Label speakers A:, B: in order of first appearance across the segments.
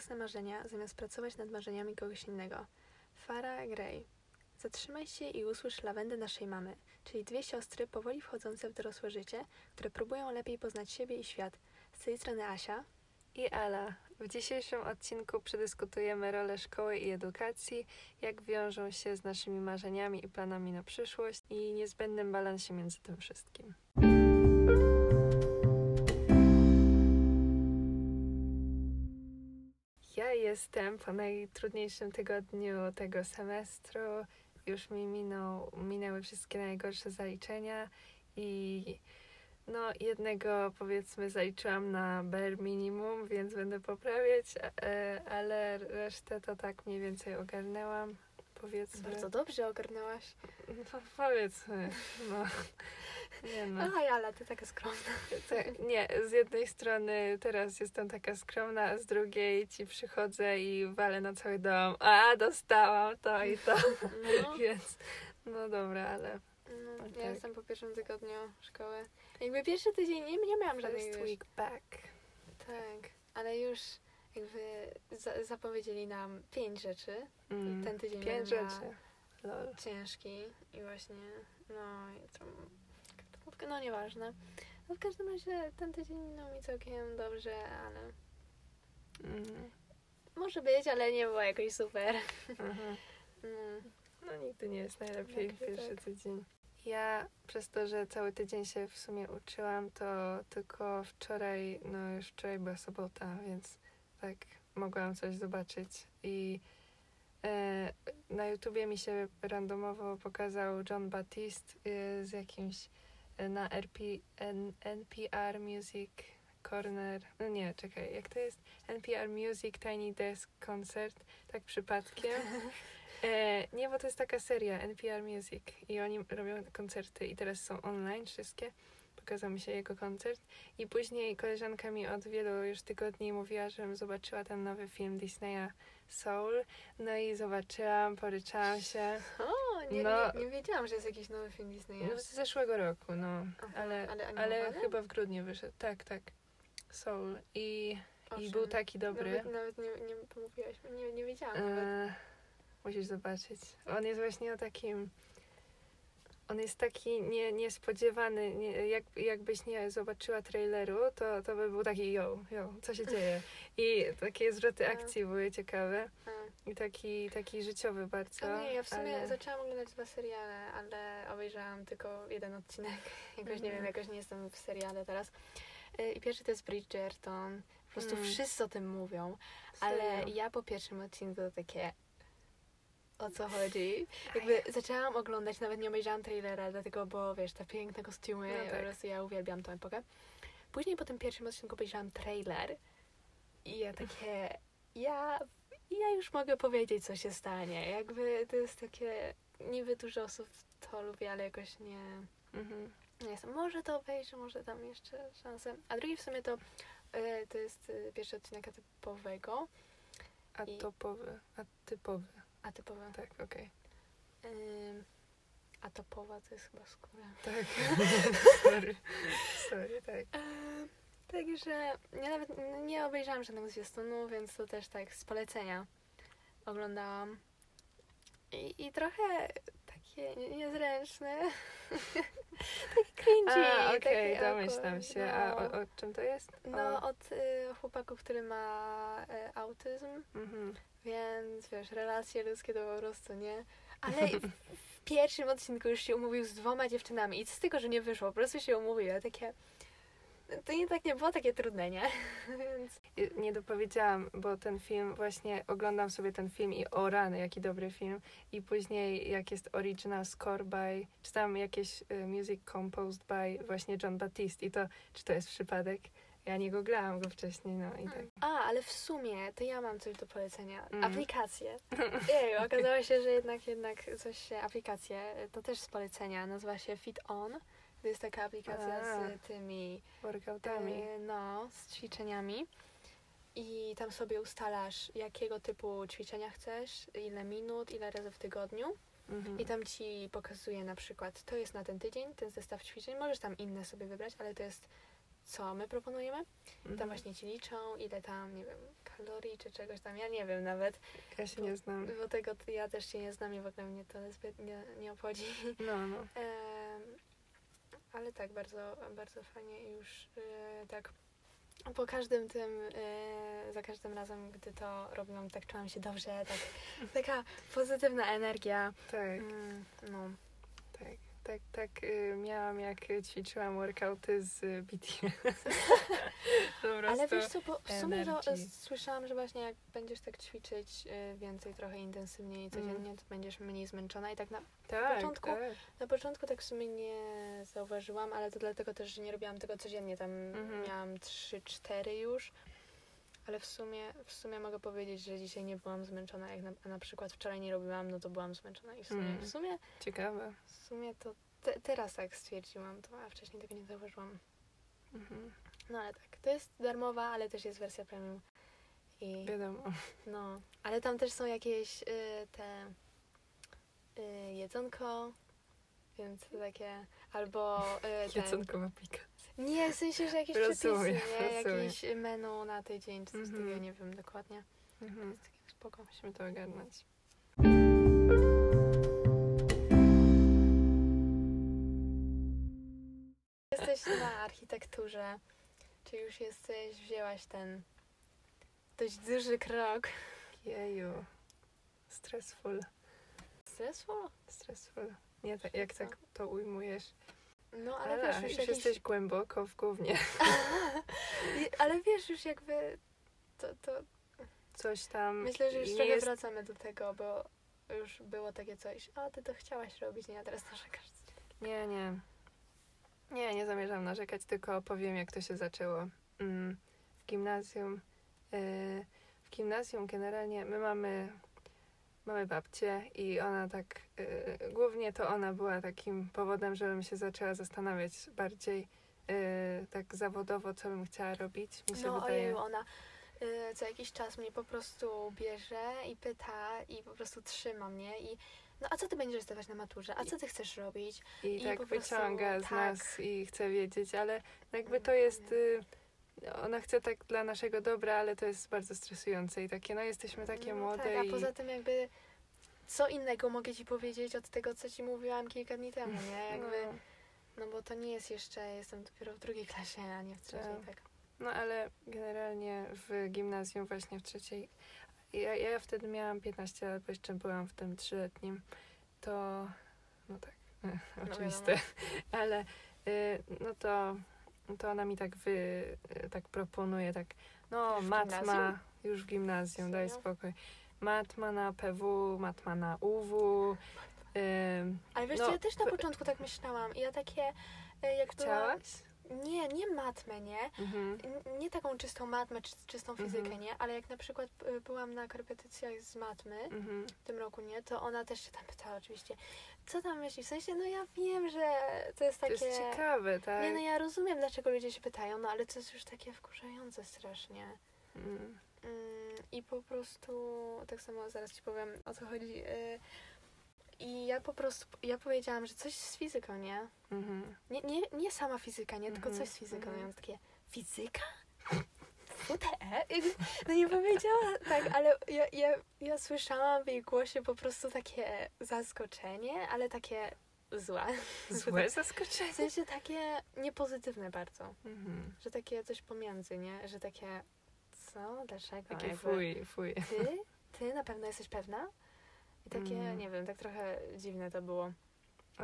A: własne marzenia, zamiast pracować nad marzeniami kogoś innego. Fara Gray. Zatrzymaj się i usłysz lawendę naszej mamy, czyli dwie siostry powoli wchodzące w dorosłe życie, które próbują lepiej poznać siebie i świat. Z tej strony Asia.
B: I Ela. W dzisiejszym odcinku przedyskutujemy rolę szkoły i edukacji, jak wiążą się z naszymi marzeniami i planami na przyszłość i niezbędnym balansie między tym wszystkim. Jestem po najtrudniejszym tygodniu tego semestru. Już mi minął, minęły wszystkie najgorsze zaliczenia i no jednego powiedzmy zaliczyłam na bare minimum, więc będę poprawiać, e, ale resztę to tak mniej więcej ogarnęłam. Powiedzmy.
A: Bardzo dobrze ogarnęłaś.
B: No, powiedzmy, no. Nie no.
A: Ale ty taka skromna.
B: Tak, nie, z jednej strony teraz jestem taka skromna, a z drugiej ci przychodzę i walę na cały dom. A, dostałam to i to.
A: No,
B: Więc, no dobra, ale
A: no,
B: Tak.
A: ja jestem po pierwszym tygodniu szkoły. Jakby pierwszy tydzień nie, nie miałam żadnych
B: first week back.
A: Tak, ale już jakby za, zapowiedzieli nam pięć rzeczy.
B: Mm,
A: Ten tydzień
B: Pięć rzeczy. Lol.
A: ciężki i właśnie, no i to, no nieważne. No w każdym razie ten tydzień minął mi całkiem dobrze, ale
B: Mm,
A: może być, ale nie było jakoś super.
B: mhm.
A: Mm.
B: No nigdy nie jest najlepiej pierwszy
A: tak.
B: tydzień. Ja przez to, że cały tydzień się w sumie uczyłam, to tylko wczoraj, no już wczoraj była sobota, więc tak mogłam coś zobaczyć i e, na YouTubie mi się randomowo pokazał John Baptiste e, z jakimś na RP, N, NPR Music Corner, no nie, czekaj, jak to jest? NPR Music Tiny Desk Concert, tak przypadkiem. E, nie, bo to jest taka seria NPR Music i oni robią koncerty i teraz są online wszystkie. Pokazał mi się jego koncert i później koleżanka mi od wielu już tygodni mówiła, żebym zobaczyła ten nowy film Disneya Soul. No i zobaczyłam, poryczałam się.
A: Nie,
B: No.
A: nie, nie wiedziałam, że jest jakiś nowy film Disneya.
B: No, z zeszłego roku, no.
A: Aha,
B: Ale,
A: ale
B: ale, chyba w grudniu wyszedł. Tak, tak. Soul. I, i był taki dobry.
A: Nawet, nawet nie, nie pomówiłaś, nie, nie wiedziałam nawet.
B: E, musisz zobaczyć. On jest właśnie o takim. On jest taki nie, niespodziewany. Nie, jak, jakbyś nie zobaczyła traileru, to, to by był taki yo, yo, co się dzieje. I takie zwroty
A: A.
B: akcji były ciekawe.
A: A.
B: I taki, taki życiowy bardzo.
A: A nie, ja w sumie
B: ale-
A: zaczęłam oglądać dwa seriale, ale obejrzałam tylko jeden odcinek. Jakoś nie wiem,
B: Mhm.
A: jakoś nie jestem w seriale teraz. Y, I pierwszy to jest Bridgerton. Po prostu
B: Mm.
A: wszyscy o tym mówią, ale ja po pierwszym odcinku to takie o co chodzi. Jakby zaczęłam oglądać, nawet nie obejrzałam trailera, dlatego, bo wiesz, te piękne kostiumy,
B: No tak.
A: prostu ja uwielbiam tą epokę. Później po tym pierwszym odcinku obejrzałam trailer i ja takie, ja, ja już mogę powiedzieć, co się stanie. Jakby to jest takie, niby dużo osób to lubi, ale jakoś nie,
B: Mhm.
A: nie jestem. Może to obejrzę, może dam jeszcze szansę. A drugi w sumie to, y, to jest y, pierwszy odcinek atypowego,
B: A
A: I-
B: topowy, a typowy.
A: atypowe.
B: Tak, okej.
A: Ym, a topowa to jest chyba skóra.
B: Tak. Sorry. Sorry, tak.
A: Ehm, Także ja nawet nie obejrzałam żadnego zwiastunu, więc to też tak z polecenia oglądałam. I, i trochę takie nie- niezręczne. takie cringy.
B: A, okej,
A: takie
B: domyślam się. A o,
A: no.
B: o czym to jest?
A: No,
B: O,
A: od y, chłopaku, który ma y, autyzm,
B: mhm.
A: więc wiesz, relacje ludzkie to po prostu nie. Ale w, pierwszym odcinku już się umówił z dwoma dziewczynami i co z tego, że nie wyszło, po prostu się umówił. Ja takie. To nie tak nie było takie trudne, nie?
B: Nie dopowiedziałam, bo ten film, właśnie oglądam sobie ten film i o rany, jaki dobry film. I później jak jest original score by, czy tam jakieś y, music composed by właśnie John Baptiste i to, czy to jest przypadek? Ja nie googlałam go wcześniej, no i tak.
A: A, ale w sumie to ja mam coś do polecenia.
B: Mm.
A: Aplikacje. Jej, okazało się, że jednak, jednak coś, aplikacje, to też z polecenia, nazywa się Fit On. To jest taka aplikacja
B: A.
A: z tymi,
B: Workoutami.
A: e, no, z ćwiczeniami. I tam sobie ustalasz, jakiego typu ćwiczenia chcesz, ile minut, ile razy w tygodniu.
B: Mhm.
A: I tam ci pokazuje na przykład, to jest na ten tydzień, ten zestaw ćwiczeń. Możesz tam inne sobie wybrać, ale to jest co my proponujemy. Tam
B: Mhm.
A: właśnie ci liczą, ile tam, nie wiem, kalorii czy czegoś tam, ja nie wiem nawet,
B: Ja się nie znam.
A: bo tego ja też się nie znam i w ogóle mnie to zbyt nie, nie obchodzi.
B: No, no.
A: Em, ale tak, bardzo, bardzo fajnie i już e, tak po każdym tym, e, za każdym razem, gdy to robiłam, tak czułam się dobrze, tak, taka pozytywna energia.
B: Tak,
A: Mm, no.
B: Tak. Tak, y, miałam jak ćwiczyłam workouty z y, BTS.
A: Ale wiesz co, bo w sumie to, e, słyszałam, że właśnie jak będziesz tak ćwiczyć e, więcej, trochę intensywniej codziennie, to będziesz mniej zmęczona i tak na,
B: tak,
A: początku
B: tak.
A: na początku tak w sumie nie zauważyłam, ale to dlatego też, że nie robiłam tego codziennie, tam
B: Mhm.
A: miałam 3-4 już, ale w sumie, w sumie mogę powiedzieć, że dzisiaj nie byłam zmęczona, jak na, a na przykład wczoraj nie robiłam, no to byłam zmęczona i w sumie,
B: Mhm.
A: w sumie,
B: Ciekawe.
A: w sumie to te, teraz tak stwierdziłam to, a wcześniej tego nie zauważyłam.
B: Mhm.
A: No ale tak, to jest darmowa, ale też jest wersja premium i
B: Wiadomo.
A: no, ale tam też są jakieś y, te y, jedzonko, więc takie, albo y, ten,
B: Jedzonkowa aplikacja.
A: Nie, w sensie, że jakieś
B: Rozumiem,
A: przepisy, nie?
B: rozumiem.
A: Jakieś menu na tydzień, czy coś
B: Mhm.
A: takiego, nie wiem dokładnie.
B: Mhm.
A: Jest takie spoko.
B: Musimy to ogarnąć.
A: Jesteś na architekturze, czy już jesteś, wzięłaś ten dość duży krok.
B: Jeju. Stressful.
A: Stressful?
B: Stressful. Nie tak, jak tak to ujmujesz.
A: No, ale,
B: Ale,
A: wiesz,
B: już
A: już jakieś...
B: jesteś głęboko w gównie.
A: I- ale wiesz, już jakby to, to...
B: Coś tam.
A: Myślę, że już
B: nie
A: trochę
B: jest...
A: wracamy do tego, bo już było takie coś, a ty to chciałaś robić, nie, a teraz narzekasz.
B: Nie, nie. Nie, nie zamierzam narzekać, tylko opowiem, jak to się zaczęło. Mm, w gimnazjum. y, w gimnazjum generalnie my mamy, mamy babcię i ona tak, y, głównie to ona była takim powodem, żebym się zaczęła zastanawiać bardziej y, tak zawodowo, co bym chciała robić. Mi się
A: No
B: wydaje.
A: ojeju, ona y, co jakiś czas mnie po prostu bierze i pyta i po prostu trzyma mnie i no a co ty będziesz zdawać na maturze? A co ty chcesz robić?
B: I,
A: I
B: tak
A: po prostu
B: wyciąga z
A: tak.
B: nas i chce wiedzieć, ale jakby to jest. Y, ona chce tak dla naszego dobra, ale to jest bardzo stresujące i takie, no jesteśmy takie
A: no,
B: młode
A: Tak, a
B: i.
A: poza tym jakby co innego mogę ci powiedzieć od tego, co ci mówiłam kilka dni temu, nie? Jakby,
B: No,
A: no bo to nie jest jeszcze, jestem dopiero w drugiej klasie, a nie w trzeciej,
B: Tak.
A: tak.
B: no ale generalnie w gimnazjum, właśnie w trzeciej. Ja, ja wtedy miałam 15 lat, bo jeszcze byłam w tym trzyletnim. To. No tak,
A: No
B: oczywiste. ale y, no to. To ona mi tak wy, tak proponuje, tak, no matma już w gimnazjum, daj spokój. Matma na PW, matma na UW. Ym,
A: Ale wiesz
B: No,
A: ja też na początku tak myślałam i ja takie, y, jak
B: chciałaś?
A: Nie, nie matmę, nie?
B: Mhm.
A: Nie taką czystą matmę, czy czystą fizykę,
B: Mhm.
A: nie? Ale jak na przykład y, byłam na korepetycjach z matmy
B: Mhm.
A: w tym roku, nie? To ona też się tam pytała oczywiście, co tam myślisz? W sensie, no ja wiem, że to jest
B: To
A: takie...
B: jest ciekawe, tak?
A: Nie, no ja rozumiem, dlaczego ludzie się pytają, no ale to jest już takie wkurzające strasznie.
B: Mm.
A: Mm, I po prostu, tak samo zaraz ci powiem, o co chodzi. y, I ja po prostu, ja powiedziałam, że coś z fizyką, nie?
B: Mhm.
A: Nie, nie, nie sama fizyka, nie? Tylko
B: Mhm,
A: coś z fizyką.
B: mhm.
A: Ja takie, fizyka? WTE? No nie powiedziała tak, ale ja, ja, ja słyszałam w jej głosie po prostu takie zaskoczenie, ale takie złe.
B: Złe
A: W
B: zaskoczenie.
A: sensie takie niepozytywne bardzo.
B: Mhm.
A: Że takie coś pomiędzy, nie? Że takie, co? Dlaczego?
B: Takie
A: Jakby,
B: fuj, fuj.
A: Ty? Ty na pewno jesteś pewna? I takie,
B: Mm.
A: nie wiem, tak trochę dziwne to było.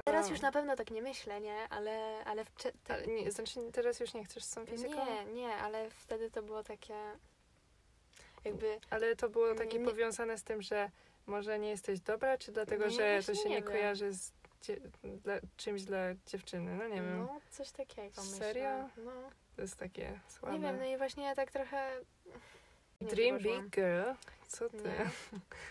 A: Teraz już na pewno tak nie myślę, nie? Ale, ale w, te,
B: Ale nie, znaczy teraz już nie chcesz z tą fizyką?
A: Nie, nie, ale wtedy to było takie jakby
B: Ale to było takie
A: Nie-
B: powiązane z tym, że może nie jesteś dobra, czy dlatego,
A: Nie,
B: że to się
A: nie
B: nie kojarzy z dla, czymś dla dziewczyny? No nie wiem.
A: no coś takiego myślę.
B: Serio?
A: No.
B: To jest takie słabe.
A: Nie wiem, no i właśnie ja tak trochę
B: Dream big girl. Co ty?
A: Nie.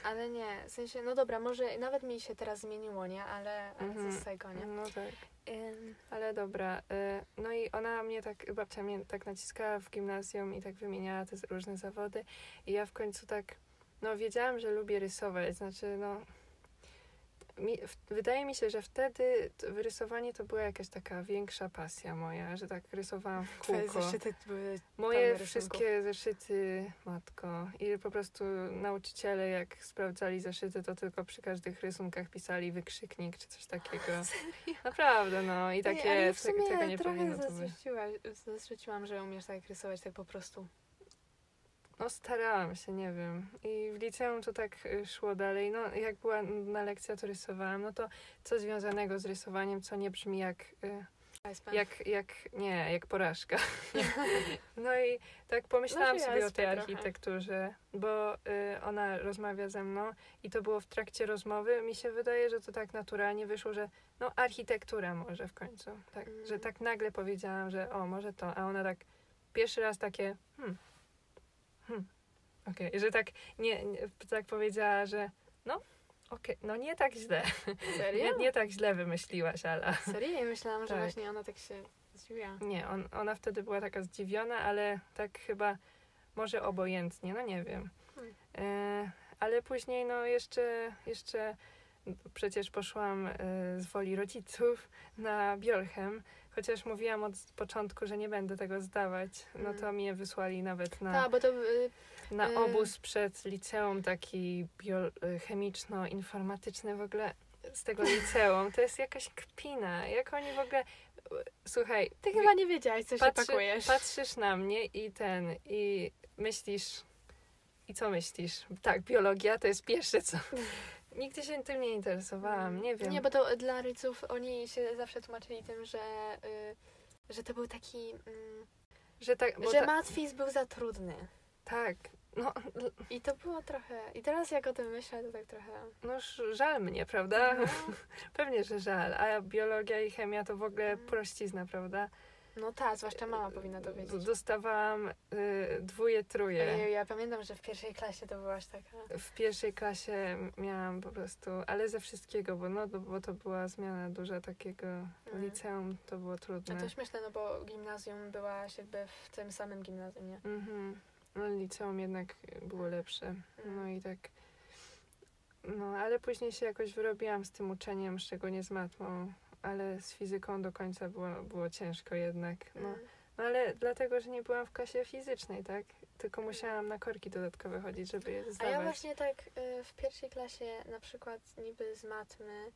A: Ale nie, w sensie, no dobra, może nawet mi się teraz zmieniło, nie? Ale, ale co z tego, nie?
B: No tak.
A: Ym,
B: Ale dobra. y, No i ona mnie tak, babcia mnie tak naciskała w gimnazjum i tak wymieniała te różne zawody. I ja w końcu tak, no wiedziałam, że lubię rysować. Znaczy, no, mi, wydaje mi się, że wtedy t- rysowanie to była jakaś taka większa pasja moja, że tak rysowałam w
A: Twoje
B: kółko.
A: zeszyty były
B: Moje wszystkie zeszyty, matko. I po prostu nauczyciele, jak sprawdzali zeszyty, to tylko przy każdych rysunkach pisali wykrzyknik czy coś takiego. Naprawdę, no. I
A: Ej,
B: takie,
A: ale w sumie
B: tego nie
A: trochę
B: powinno to być.
A: że umiesz tak rysować tak po prostu.
B: No starałam się, nie wiem. I w liceum to tak y, szło dalej. No jak była na lekcja, to rysowałam. No to co związanego z rysowaniem, co nie brzmi jak... Y, jak, jak, nie, jak porażka. no i tak pomyślałam
A: Znaczy,
B: sobie o tej architekturze, bo y, ona rozmawia ze mną i to było w trakcie rozmowy. Mi się wydaje, że to tak naturalnie wyszło, że no architektura może w końcu. Tak,
A: Mm.
B: Że tak nagle powiedziałam, że o, może to, a ona tak pierwszy raz takie hmm, hmm, okej, że tak nie, nie, tak powiedziała, że no, okej, no nie tak źle. Nie,
A: Serio?
B: nie tak źle wymyśliłaś, Ala.
A: Serio? Ja myślałam, że
B: Tak.
A: właśnie ona tak się zdziwiła.
B: Nie, on, ona wtedy była taka zdziwiona, ale tak chyba może obojętnie, no nie wiem.
A: Hmm.
B: E, ale później no jeszcze, jeszcze przecież poszłam e, z woli rodziców na biolchem, chociaż mówiłam od początku, że nie będę tego zdawać, no to mnie wysłali nawet na,
A: bo to y,
B: na
A: y-
B: obóz przed liceum taki e, chemiczno-informatyczny w ogóle z tego liceum. To jest jakaś kpina. Jak oni w ogóle... Słuchaj,
A: ty chyba nie wiedziałaś, co się
B: Patrzy-
A: pakujesz.
B: Patrzysz na mnie i ten, i myślisz, i co myślisz? Tak, biologia to jest pierwsze co. Nigdy się tym nie interesowałam, nie wiem.
A: Nie, bo to dla ryców oni się zawsze tłumaczyli tym, że, y, że to był taki. Mm,
B: że tak,
A: że
B: ta,
A: matwizm był za trudny.
B: tak, no,
A: I to było trochę. I teraz jak o tym myślę, to tak trochę.
B: no żal mnie, prawda?
A: No,
B: Pewnie, że żal. A biologia i chemia to w ogóle
A: Mhm.
B: prościzna, prawda?
A: No tak, zwłaszcza mama powinna to wiedzieć.
B: Dostawałam y, dwóje, truje.
A: Ja pamiętam, że w pierwszej klasie to byłaś taka.
B: W pierwszej klasie miałam po prostu, ale ze wszystkiego, bo, no, bo to była zmiana duża takiego liceum, to było
A: No
B: trudne.
A: to śmieszne, no bo gimnazjum byłaś jakby w tym samym gimnazjum, nie?
B: Mhm. No liceum jednak było lepsze. No i tak. No ale później się jakoś wyrobiłam z tym uczeniem, szczególnie z matmą, ale z fizyką do końca było, było ciężko jednak. No,
A: Mm.
B: no ale dlatego, że nie byłam w klasie fizycznej, tak? Tylko musiałam na korki dodatkowe chodzić, żeby je
A: A
B: zdawać.
A: ja właśnie tak y, w pierwszej klasie na przykład niby z matmy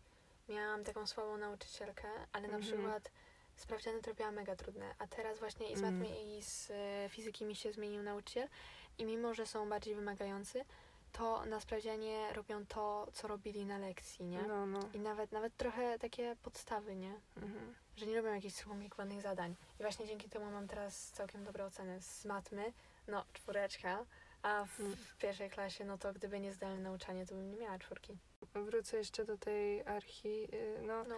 A: miałam taką słabą nauczycielkę, ale na
B: Mhm.
A: przykład sprawdziany to robiła mega trudne. A teraz właśnie i z
B: Mm.
A: matmy i z y, fizyki mi się zmienił nauczyciel i mimo, że są bardziej wymagający, to na sprawdzianie robią to, co robili na lekcji, nie?
B: No, no.
A: I nawet, nawet trochę takie podstawy, nie?
B: Mhm.
A: Że nie robią jakichś skomplikowanych zadań. I właśnie dzięki temu mam teraz całkiem dobre oceny z matmy, no czwóreczka, a w,
B: Mm.
A: w pierwszej klasie, no to gdyby nie zdalne nauczanie, to bym nie miała czwórki.
B: Wrócę jeszcze do tej archi. y, No,
A: No.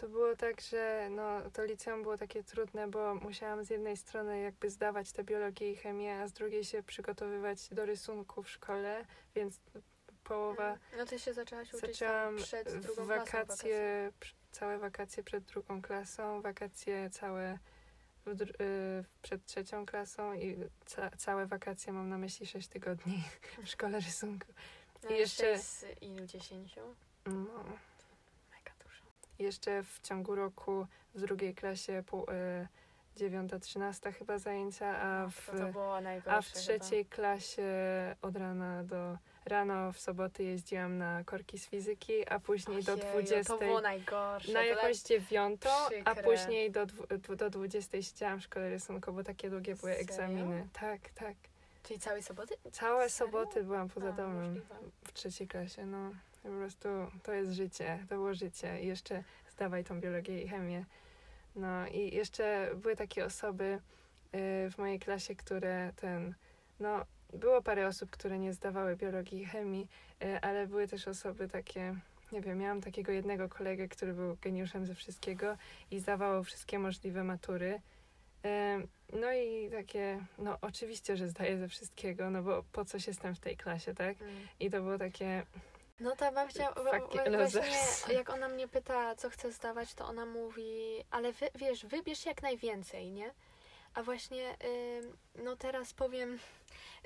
B: To było tak, że no, to liceum było takie trudne, bo musiałam z jednej strony jakby zdawać tę biologię i chemię, a z drugiej się przygotowywać do rysunku w szkole, więc połowa
A: No ty się zaczęłaś uczyć
B: zaczęłam
A: przed drugą
B: wakacje,
A: klasą.
B: pr- całe wakacje przed drugą klasą, wakacje całe w y, przed trzecią klasą i ca- całe wakacje mam na myśli 6 tygodni w szkole rysunku.
A: No
B: i
A: jeszcze
B: jeszcze-
A: z ilu dziesięciu?
B: No. Jeszcze w ciągu roku w drugiej klasie pół, y, dziewiąta, trzynasta chyba zajęcia, a w,
A: to, to było najgorsze
B: a w trzeciej klasie od rana do rano w soboty jeździłam na korki z fizyki, a później do
A: Ojeju, To
B: dwudziestej
A: było najgorsze.
B: na
A: to
B: jakąś dziewiątą, a później do, do dwudziestej siedziałam w szkole rysunku, bo takie długie były
A: Serio?
B: egzaminy. Tak, tak.
A: Czyli całej soboty?
B: Całe
A: Serio?
B: soboty byłam poza
A: A,
B: domem
A: możliwe.
B: w trzeciej klasie, no. Po prostu to jest życie, to było życie. I jeszcze zdawaj tą biologię i chemię. No i jeszcze były takie osoby y, w mojej klasie, które ten, no było parę osób, które nie zdawały biologii i chemii, y, ale były też osoby takie, nie wiem, miałam takiego jednego kolegę, który był geniuszem ze wszystkiego i zdawał wszystkie możliwe matury. Ym, No i takie, no oczywiście, że zdaję ze wszystkiego, no bo po coś jestem w tej klasie, tak?
A: Mm.
B: I to było takie,
A: No ta babcia, wa-
B: Fucking
A: wa-
B: losers.
A: właśnie jak ona mnie pyta, co chce zdawać, to ona mówi, ale wy, wiesz, wybierz jak najwięcej, nie? A właśnie, no teraz powiem,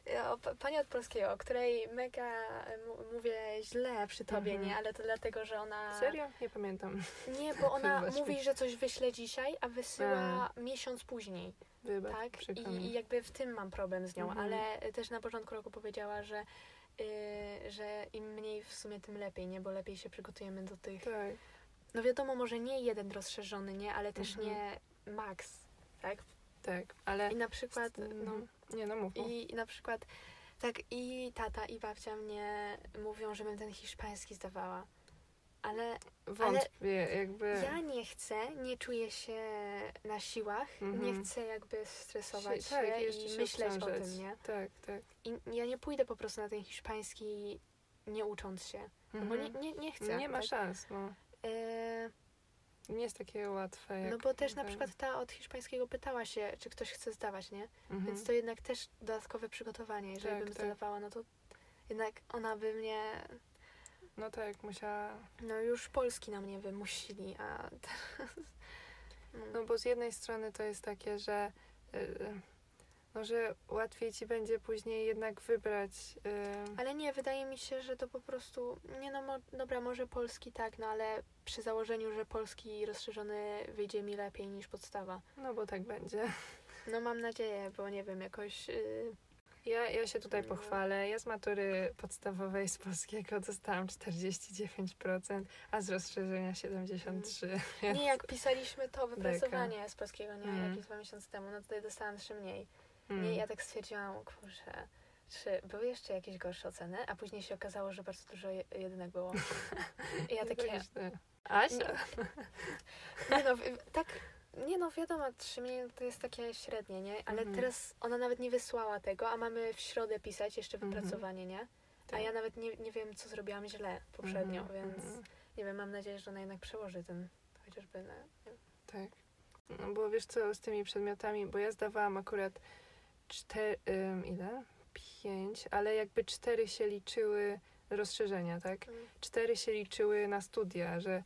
A: e, o pani od polskiego, o której mega mu- mówię źle przy tobie,
B: Mhm.
A: nie? Ale to dlatego, że ona...
B: Serio? Nie pamiętam.
A: Nie, bo ona
B: Wybacz mi.
A: mówi, że coś wyśle dzisiaj, a wysyła miesiąc później,
B: Wybacz,
A: tak? I,
B: mi.
A: I jakby w tym mam problem z nią,
B: Mhm.
A: ale też na początku roku powiedziała, że, y, że im mniej w sumie, tym lepiej, nie? Bo lepiej się przygotujemy do tych...
B: Tak,
A: No wiadomo, może nie jeden rozszerzony, nie? Ale też
B: Mhm.
A: nie max, tak?
B: tak, ale...
A: I na przykład, no,
B: Mhm. Nie, no mów. mów.
A: i na przykład tak i tata i babcia mnie mówią, żebym ten hiszpański zdawała. Ale
B: Wątpię, jakby...
A: ja nie chcę, nie czuję się na siłach,
B: Mhm.
A: nie chcę jakby stresować
B: Się- tak,
A: się i
B: się
A: myśleć o
B: obciążać.
A: tym, nie?
B: Tak, tak.
A: I ja nie pójdę po prostu na ten hiszpański nie ucząc się, no bo nie,
B: Mhm.
A: nie, nie chcę.
B: Nie ma
A: tak?
B: szans, no.
A: E,
B: Nie jest takie łatwe jak...
A: no bo też na przykład ta od hiszpańskiego pytała się, czy ktoś chce zdawać, nie?
B: Mhm.
A: Więc to jednak też dodatkowe przygotowanie. Jeżeli
B: Tak,
A: bym
B: tak.
A: zdawała, no to jednak ona by mnie
B: No tak, musiała...
A: No już Polski na mnie wymusili, a teraz...
B: No bo z jednej strony to jest takie, że... y, No, że łatwiej ci będzie później jednak wybrać... y,
A: Ale nie, wydaje mi się, że to po prostu... Nie no, mo... dobra, może Polski tak, no ale przy założeniu, że Polski rozszerzony wyjdzie mi lepiej niż podstawa.
B: No bo tak będzie.
A: No mam nadzieję, bo nie wiem, jakoś... Yy...
B: Ja, ja się tutaj pochwalę. Ja z matury podstawowej z polskiego dostałam 49%, a z rozszerzenia 73%. więc-
A: Nie, jak pisaliśmy to wypracowanie z polskiego, nie?
B: Mm.
A: Jakieś dwa miesiące temu, no tutaj dostałam trzy mniej.
B: Mm.
A: Nie, ja tak stwierdziłam, kurczę, czy były jeszcze jakieś gorsze oceny, a później się okazało, że bardzo dużo je- jedynek było. I ja takie.
B: Asia?
A: Nie no, tak, nie no, wiadomo, trzy mniej to jest takie średnie, nie? Ale
B: Mhm.
A: teraz ona nawet nie wysłała tego, a mamy w środę pisać jeszcze
B: Mhm.
A: wypracowanie, nie? A
B: Tak.
A: ja nawet nie, nie wiem, co zrobiłam źle poprzednio,
B: Mhm,
A: więc
B: mhm.
A: nie wiem, mam nadzieję, że ona jednak przełoży ten chociażby na...
B: Tak. No bo wiesz co z tymi przedmiotami, bo ja zdawałam akurat cztery, ym, ile? Pięć, ale jakby cztery się liczyły rozszerzenia, tak?
A: Mm.
B: Cztery się liczyły na studia, że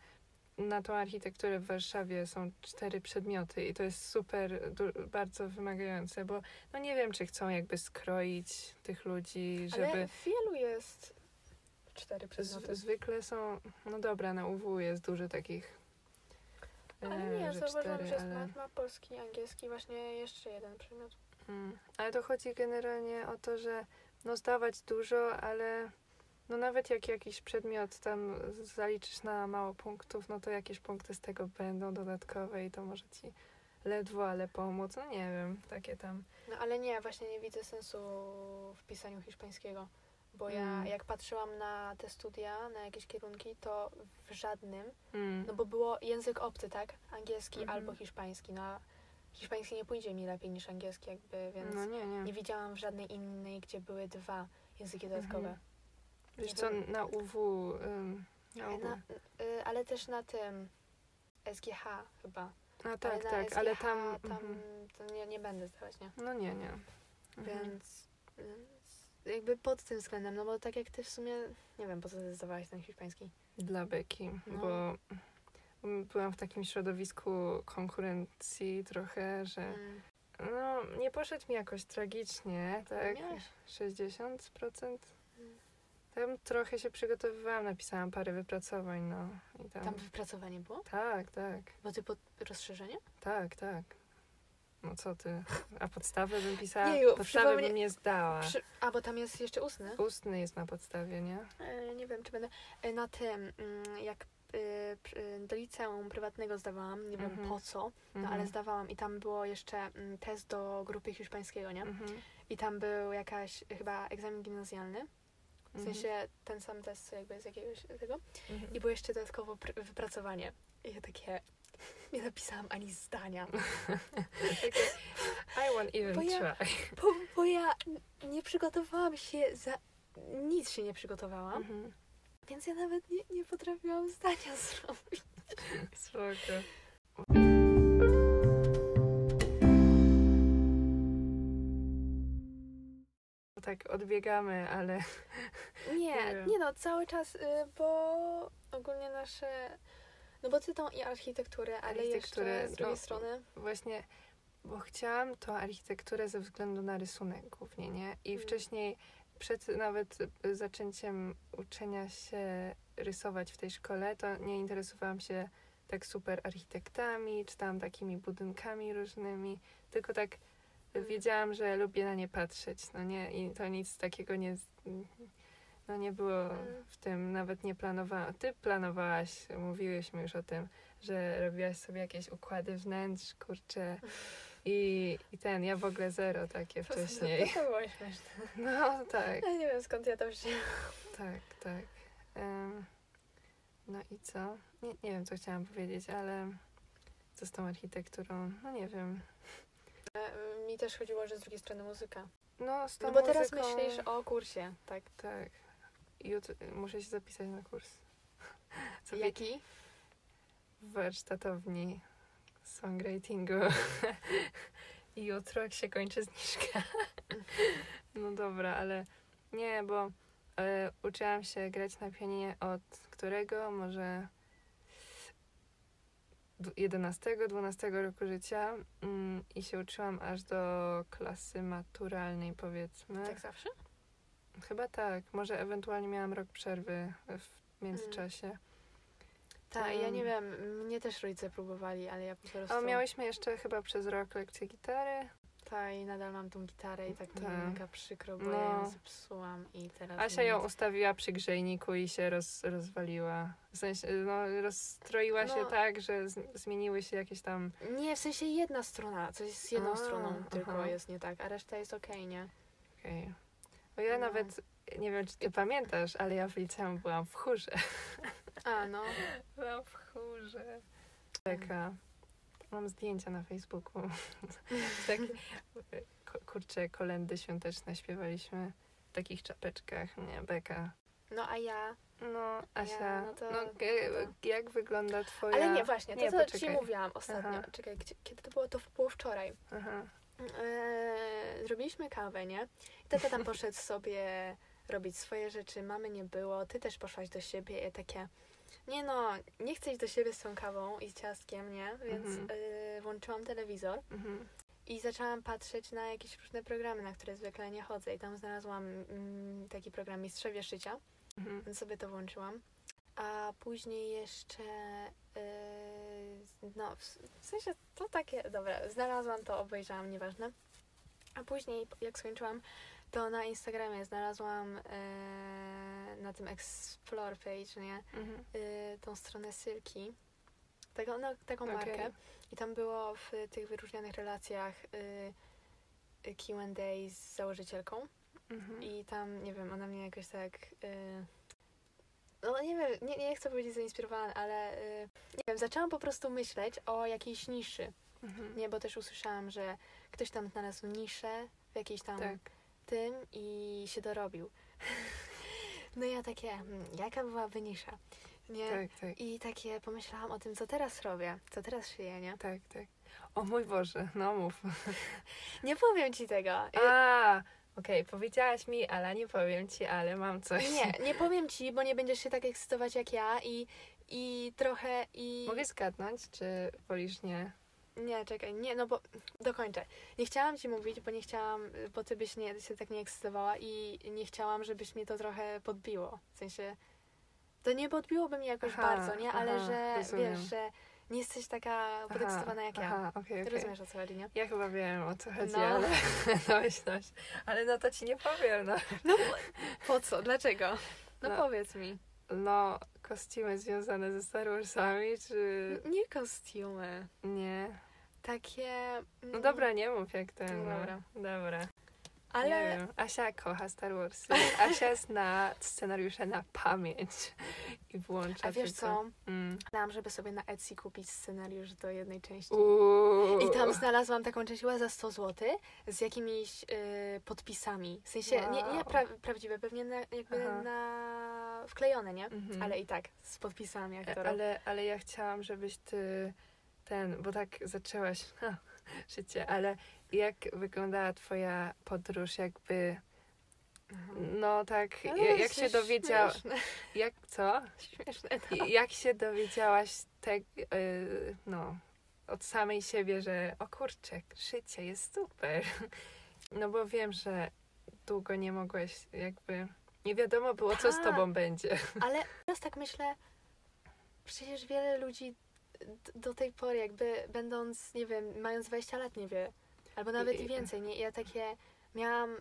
B: na tą architekturę w Warszawie są cztery przedmioty i to jest super, du- bardzo wymagające, bo no nie wiem, czy chcą jakby skroić tych ludzi, żeby...
A: Ale wielu jest cztery
B: Z,
A: przedmioty.
B: zwykle są, no dobra, na UW jest dużo takich.
A: Ale
B: e,
A: nie,
B: że
A: zauważyłam,
B: cztery,
A: że jest
B: ale-
A: mat, ma polski, angielski, właśnie jeszcze jeden przedmiot.
B: Mm. Ale to chodzi generalnie o to, że no zdawać dużo, ale no nawet jak jakiś przedmiot tam zaliczysz na mało punktów, no to jakieś punkty z tego będą dodatkowe i to może ci ledwo, ale pomóc. No nie wiem, takie tam.
A: No ale nie, właśnie nie widzę sensu w pisaniu hiszpańskiego. Bo ja
B: Mm.
A: jak patrzyłam na te studia, na jakieś kierunki, to w żadnym,
B: Mm.
A: no bo było język obcy, tak? Angielski
B: Mhm.
A: albo hiszpański. No a hiszpański nie pójdzie mi lepiej niż angielski jakby, więc
B: No nie, nie.
A: nie widziałam w żadnej innej, gdzie były dwa języki dodatkowe.
B: Mhm. Wiesz co,
A: wiem.
B: na UW... ym, na
A: Ale,
B: UW.
A: na, y, ale też na tym SGH chyba.
B: A
A: ale
B: tak,
A: na
B: tak,
A: SGH
B: ale tam...
A: tam
B: mhm.
A: to nie, nie będę zdawać, nie?
B: No nie, nie. Mhm.
A: Więc, jakby pod tym względem, no bo tak jak ty w sumie, nie wiem po co zdawałeś ten hiszpański.
B: Dla Beki,
A: No.
B: bo byłam w takim środowisku konkurencji trochę, że
A: Mm.
B: no nie poszedł mi jakoś tragicznie, tak?
A: Miałeś?
B: 60%. Tam trochę się przygotowywałam, napisałam parę wypracowań, no i tam.
A: Tam wypracowanie było?
B: Tak, tak,
A: Bo ty pod rozszerzenie?
B: tak, tak. No co ty? A podstawę bym pisała?
A: Jeju,
B: podstawę bym nie zdała.
A: Przy, a, bo tam jest jeszcze ustny?
B: Ustny jest na podstawie, nie?
A: E, nie wiem, czy będę. E, na tym, mm, jak przy- do liceum prywatnego zdawałam, nie wiem
B: Mhm.
A: po co, no
B: Mhm.
A: ale zdawałam i tam było jeszcze mm, test do grupy hiszpańskiego, nie?
B: Mhm.
A: I tam był jakaś chyba egzamin gimnazjalny, w
B: Mhm.
A: sensie ten sam test co jakby z jakiegoś tego.
B: Mhm.
A: I było jeszcze dodatkowo pr- wypracowanie. I ja takie, nie napisałam ani zdania.
B: I won't even
A: Bo ja-
B: try.
A: Bo, bo ja nie przygotowałam się za... Nic się nie przygotowałam,
B: Mhm.
A: więc ja nawet nie, nie potrafiłam zdania zrobić.
B: Spoko. Tak odbiegamy, ale Nie
A: Nie, no, cały czas, y, bo ogólnie nasze... No bo ty tą i architekturę, ale
B: Architekturę,
A: jeszcze z drugiej
B: no,
A: strony...
B: właśnie bo chciałam tą architekturę ze względu na rysunek głównie, nie? I
A: Mm.
B: wcześniej, przed nawet zaczęciem uczenia się rysować w tej szkole, to nie interesowałam się tak super architektami, czy tam takimi budynkami różnymi, tylko tak
A: Mm.
B: wiedziałam, że lubię na nie patrzeć, no nie? I to nic takiego nie... No nie było w tym, nawet nie planowałam. Ty planowałaś, mówiłyśmy już o tym, że robiłaś sobie jakieś układy wnętrz, kurczę. I, I ten, ja w ogóle zero takie wcześniej.
A: To było śmieszne.
B: No tak,
A: Ja nie wiem skąd ja to wzięłam.
B: tak, tak. Em, no i co? Nie, nie wiem, co chciałam powiedzieć, ale co z tą architekturą? No nie wiem.
A: E, Mi też chodziło, że z drugiej strony muzyka.
B: No, z tą
A: No bo teraz
B: muzyką-
A: myślisz o kursie, tak?
B: Tak. Jutro muszę się zapisać na kurs. Sobie
A: Jaki?
B: w warsztatowni songwritingu. I jutro jak się kończy zniżka. no dobra, ale nie, bo e, uczyłam się grać na pianinie od którego? Może 11-12 roku życia mm, i się uczyłam aż do klasy maturalnej powiedzmy.
A: Tak zawsze?
B: Chyba tak. Może ewentualnie miałam rok przerwy w międzyczasie.
A: Tak, ja nie
B: Em.
A: wiem, mnie też rodzice próbowali, ale ja po prostu...
B: A miałyśmy jeszcze chyba przez rok lekcję gitary.
A: Tak, i nadal mam tą gitarę i tak mi
B: Tak.
A: mega przykro, bo
B: No.
A: ja ją zepsułam i teraz...
B: Asia
A: nic.
B: ją ustawiła przy grzejniku i się roz, rozwaliła. W sensie, no, rozstroiła się
A: No.
B: tak, że z, zmieniły się jakieś tam...
A: Nie, w sensie jedna strona, coś z jedną
B: A,
A: stroną tylko
B: aha.
A: jest nie tak, a reszta jest okej, nie?
B: Okej. Bo ja
A: No.
B: nawet, nie wiem czy ty pamiętasz, ale ja w liceum byłam w chórze.
A: A, no.
B: Byłam w chórze. Taka... Mam zdjęcia na Facebooku. tak, ko- kurczę, kolendy świąteczne śpiewaliśmy w takich czapeczkach. Nie, beka.
A: No, a ja...
B: No, Asia,
A: Ja,
B: no
A: no to-
B: no, e, jak wygląda twoja...
A: Ale nie, właśnie, to
B: Nie,
A: co ci
B: poczekaj.
A: mówiłam ostatnio.
B: Aha.
A: Czekaj, gdzie, kiedy to było? To było wczoraj.
B: Aha.
A: Eee, zrobiliśmy kawę, nie? I tata tam poszedł sobie robić swoje rzeczy, mamy nie było, ty też poszłaś do siebie i takie nie no, nie chcę iść do siebie z tą kawą i z ciastkiem, nie? Więc
B: Mhm.
A: eee, włączyłam telewizor
B: Mhm.
A: i zaczęłam patrzeć na jakieś różne programy, na które zwykle nie chodzę i tam znalazłam mm, taki program Mistrzowie Szycia,
B: Mhm.
A: więc sobie to włączyłam. A później jeszcze, yy, no w, sensie to takie, dobra, znalazłam to, obejrzałam, nieważne. A później, jak skończyłam, to na Instagramie znalazłam yy, na tym Explore page, nie,
B: Mhm.
A: yy, tą stronę Sylki, taką, no, taką
B: Okej.
A: markę. I tam było w tych wyróżnionych relacjach yy, Q&A z założycielką.
B: Mhm.
A: I tam, nie wiem, ona mnie jakoś tak. No nie wiem, nie, nie chcę powiedzieć zainspirowana, ale y, nie wiem, zaczęłam po prostu myśleć o jakiejś niszy.
B: Mhm.
A: Nie, bo też usłyszałam, że ktoś tam znalazł niszę w jakiejś tam
B: Tak.
A: tym i się dorobił. no ja takie, hmm, jaka byłaby nisza? Nie?
B: Tak, tak,
A: I takie pomyślałam o tym, co teraz robię, co teraz szyję, nie?
B: tak, tak. O mój Boże, no mów.
A: Nie powiem ci tego.
B: A, okej, powiedziałaś mi, ale nie powiem ci, ale mam coś.
A: Nie, nie powiem ci, bo nie będziesz się tak ekscytować jak ja i, i trochę i...
B: Mogę zgadnąć, czy wolisz nie?
A: Nie, czekaj, nie, no bo dokończę. Nie chciałam ci mówić, bo nie chciałam, bo ty byś nie, się tak nie ekscytowała i nie chciałam, żebyś mnie to trochę podbiło. W sensie, to nie podbiłoby mnie jakoś
B: Aha,
A: bardzo, nie? Ale
B: aha,
A: że,
B: rozumiem.
A: wiesz, że nie jesteś taka podekscytowana jak ja.
B: Aha, okej,
A: Ty
B: okej.
A: rozumiesz o co chodzi, nie?
B: Ja chyba wiem, o co chodzi,
A: No.
B: ale domyślasz. Ale no to ci nie powiem, no.
A: No po co? Dlaczego? No,
B: No.
A: powiedz mi.
B: No, kostiumy związane ze Star Warsami, czy
A: Nie kostiumy.
B: nie?
A: Takie...
B: No dobra, nie mów jak ten.
A: No
B: No.
A: dobra. Ale...
B: Nie wiem. Asia kocha Star Warsy. Asia zna scenariusze na pamięć i włącza
A: A wiesz
B: tylko.
A: co?
B: Mm.
A: Żeby sobie na Etsy kupić scenariusz do jednej części.
B: Uuu.
A: I tam znalazłam taką część za 100 zł z jakimiś y, podpisami. W sensie nie, nie
B: Wow.
A: pra prawdziwe, pewnie na, jakby
B: Aha.
A: na wklejone, nie?
B: Mhm.
A: Ale i tak, z podpisami
B: E,
A: aktora.
B: Ale, ale ja chciałam, żebyś ty ten, bo tak zaczęłaś ha, życie, ale jak wyglądała twoja podróż, jakby,
A: Mhm.
B: no tak,
A: No,
B: ja- jak się dowiedziała,
A: Śmieszne,
B: jak co?
A: śmieszne.
B: I Jak się dowiedziałaś te, y, no, od samej siebie, że o kurczę, życie jest super. No bo wiem, że długo nie mogłeś jakby... Nie wiadomo było, co z
A: Tak.
B: tobą będzie.
A: Ale teraz tak myślę, przecież wiele ludzi do tej pory jakby będąc, nie wiem, mając 20 lat nie wie, albo nawet i więcej, nie? Ja takie miałam,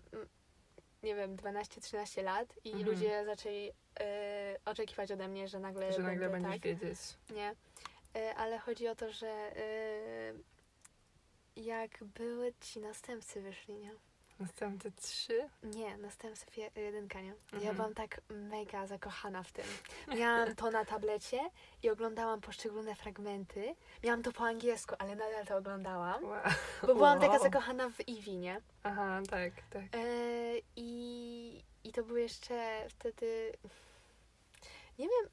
A: nie wiem, 12-13 lat i
B: Mhm.
A: ludzie zaczęli e, oczekiwać ode mnie, że nagle
B: Że nagle
A: będę
B: będziesz
A: tak,
B: wiedzieć.
A: nie? E, ale chodzi o to, że e, jak były ci następcy wyszli, nie?
B: Następne trzy.
A: Nie, następstw je- jedynka, nie? Ja
B: Mhm.
A: byłam tak mega zakochana w tym. Miałam to na tablecie i oglądałam poszczególne fragmenty. Miałam to po angielsku, ale nadal to oglądałam.
B: Wow.
A: Bo byłam taka
B: Wow.
A: zakochana w Eevee, nie?
B: Aha, tak, tak.
A: E, i, I to był jeszcze wtedy... Nie wiem,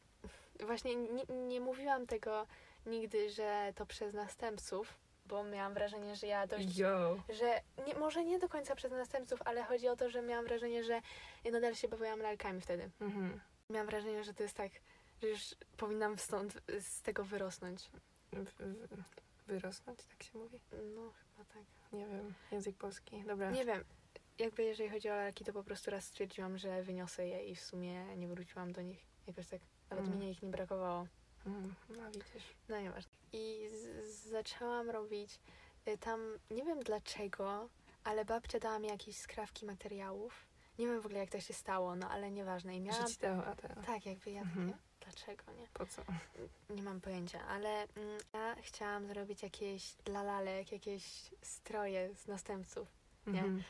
A: właśnie nie, nie mówiłam tego nigdy, że to przez następców, bo miałam wrażenie, że ja dość
B: Yo.
A: że nie, może nie do końca przez następców, ale chodzi o to, że miałam wrażenie, że ja nadal się bawiłam lalkami wtedy.
B: Mhm.
A: Miałam wrażenie, że to jest tak, że już powinnam stąd z tego wyrosnąć.
B: W, w, wyrosnąć, tak się mówi?
A: No, chyba tak.
B: Nie wiem, język polski. Dobra.
A: Nie wiem, jakby jeżeli chodzi o lalki, to po prostu raz stwierdziłam, że wyniosę je i w sumie nie wróciłam do nich. Jakoś tak, nawet
B: Mm.
A: mnie ich nie brakowało.
B: Mm, no widzisz.
A: No nieważne. I zaczęłam robić y, tam, nie wiem dlaczego, ale babcia dała mi jakieś skrawki materiałów. Nie wiem w ogóle jak to się stało, no ale nieważne. I miałam
B: Że ci dała.
A: Tak, jakby ja
B: Mhm.
A: takie, dlaczego, nie?
B: Po co?
A: Nie mam pojęcia, ale mm, ja chciałam zrobić jakieś dla lalek, jakieś stroje z następców. Nie?
B: Mhm.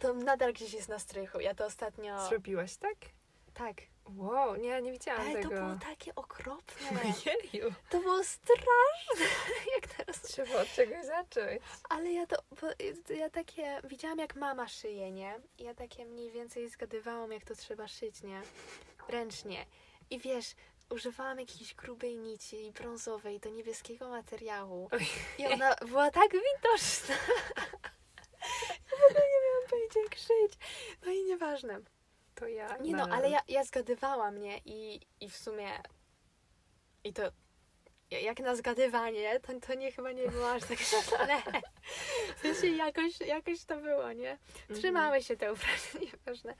A: To nadal gdzieś jest na strychu. Ja to ostatnio...
B: Zrobiłaś tak?
A: Tak.
B: Wow, nie, nie widziałam
A: Ale to
B: tego.
A: było takie okropne.
B: Ojeju.
A: To było straszne, jak teraz.
B: Trzeba od czegoś zacząć.
A: Ale ja to, ja takie, widziałam jak mama szyje, nie? Ja takie mniej więcej zgadywałam, jak to trzeba szyć, nie? Ręcznie. I wiesz, używałam jakiejś grubej nici brązowej do niebieskiego materiału.
B: Oj.
A: I ona była tak widoczna. Ja w ogóle nie miałam pojęcia jak szyć. No i nieważne.
B: To ja.
A: Nie no, ale ja, ja zgadywałam, nie? I, I w sumie... I to... Jak na zgadywanie, to, to nie chyba nie było aż tak źle. W sensie jakoś, jakoś to było, nie?
B: Mhm.
A: Trzymały się te ubrania, nieważne.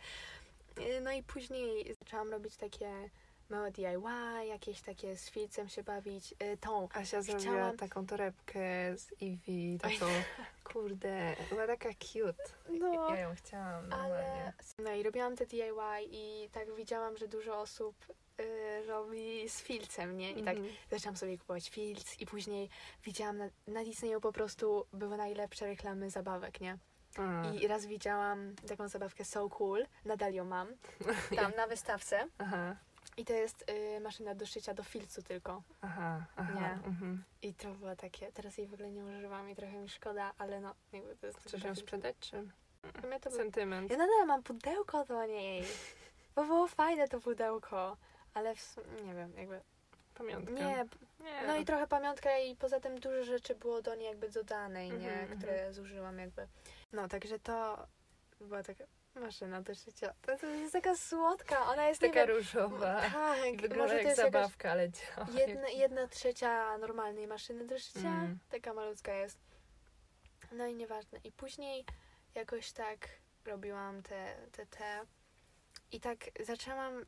A: Y, No i później zaczęłam robić takie małe DIY, jakieś takie z filcem się bawić. Y, Tą,
B: Asia zrobiła
A: Chciałam-
B: taką torebkę z Eevee,
A: Oj.
B: taką, kurde, była taka cute.
A: no...
B: Ja ją chciałam normalnie.
A: Ale no i robiłam te DIY i tak widziałam, że dużo osób y, robi z filcem, nie? I tak
B: Mhm.
A: zaczęłam sobie kupować filc i później widziałam na, na Disneyu po prostu były najlepsze reklamy zabawek, nie?
B: A,
A: I raz widziałam taką zabawkę So Cool, nadal ją mam, tam na wystawce.
B: Aha,
A: I to jest y, maszyna do szycia do filcu tylko.
B: aha, aha.
A: Nie.
B: Mhm.
A: I to było takie, teraz jej w ogóle nie używam i trochę mi szkoda, ale no, jakby to jest...
B: Chcesz ją sprzedać, czy?
A: Sumie to.
B: Sentyment.
A: Ja nadal mam pudełko do niej, bo było fajne to pudełko, ale w sumie, nie wiem, jakby...
B: Pamiątka.
A: Nie,
B: Nie.
A: no i trochę pamiątka i poza tym dużo rzeczy było do niej jakby dodanej, nie?
B: Mhm,
A: Które zużyłam jakby. No, także to była taka maszyna do szycia. To, to jest taka słodka, ona jest,
B: Taka
A: wiem,
B: różowa.
A: Tak,
B: Wygląda
A: może to
B: jak
A: jest jakaś
B: zabawka, ale działa.
A: jedna, jedna trzecia normalnej maszyny do szycia.
B: Mm.
A: Taka malutka jest. No i nieważne. I później jakoś tak robiłam te, te, te. I tak zaczęłam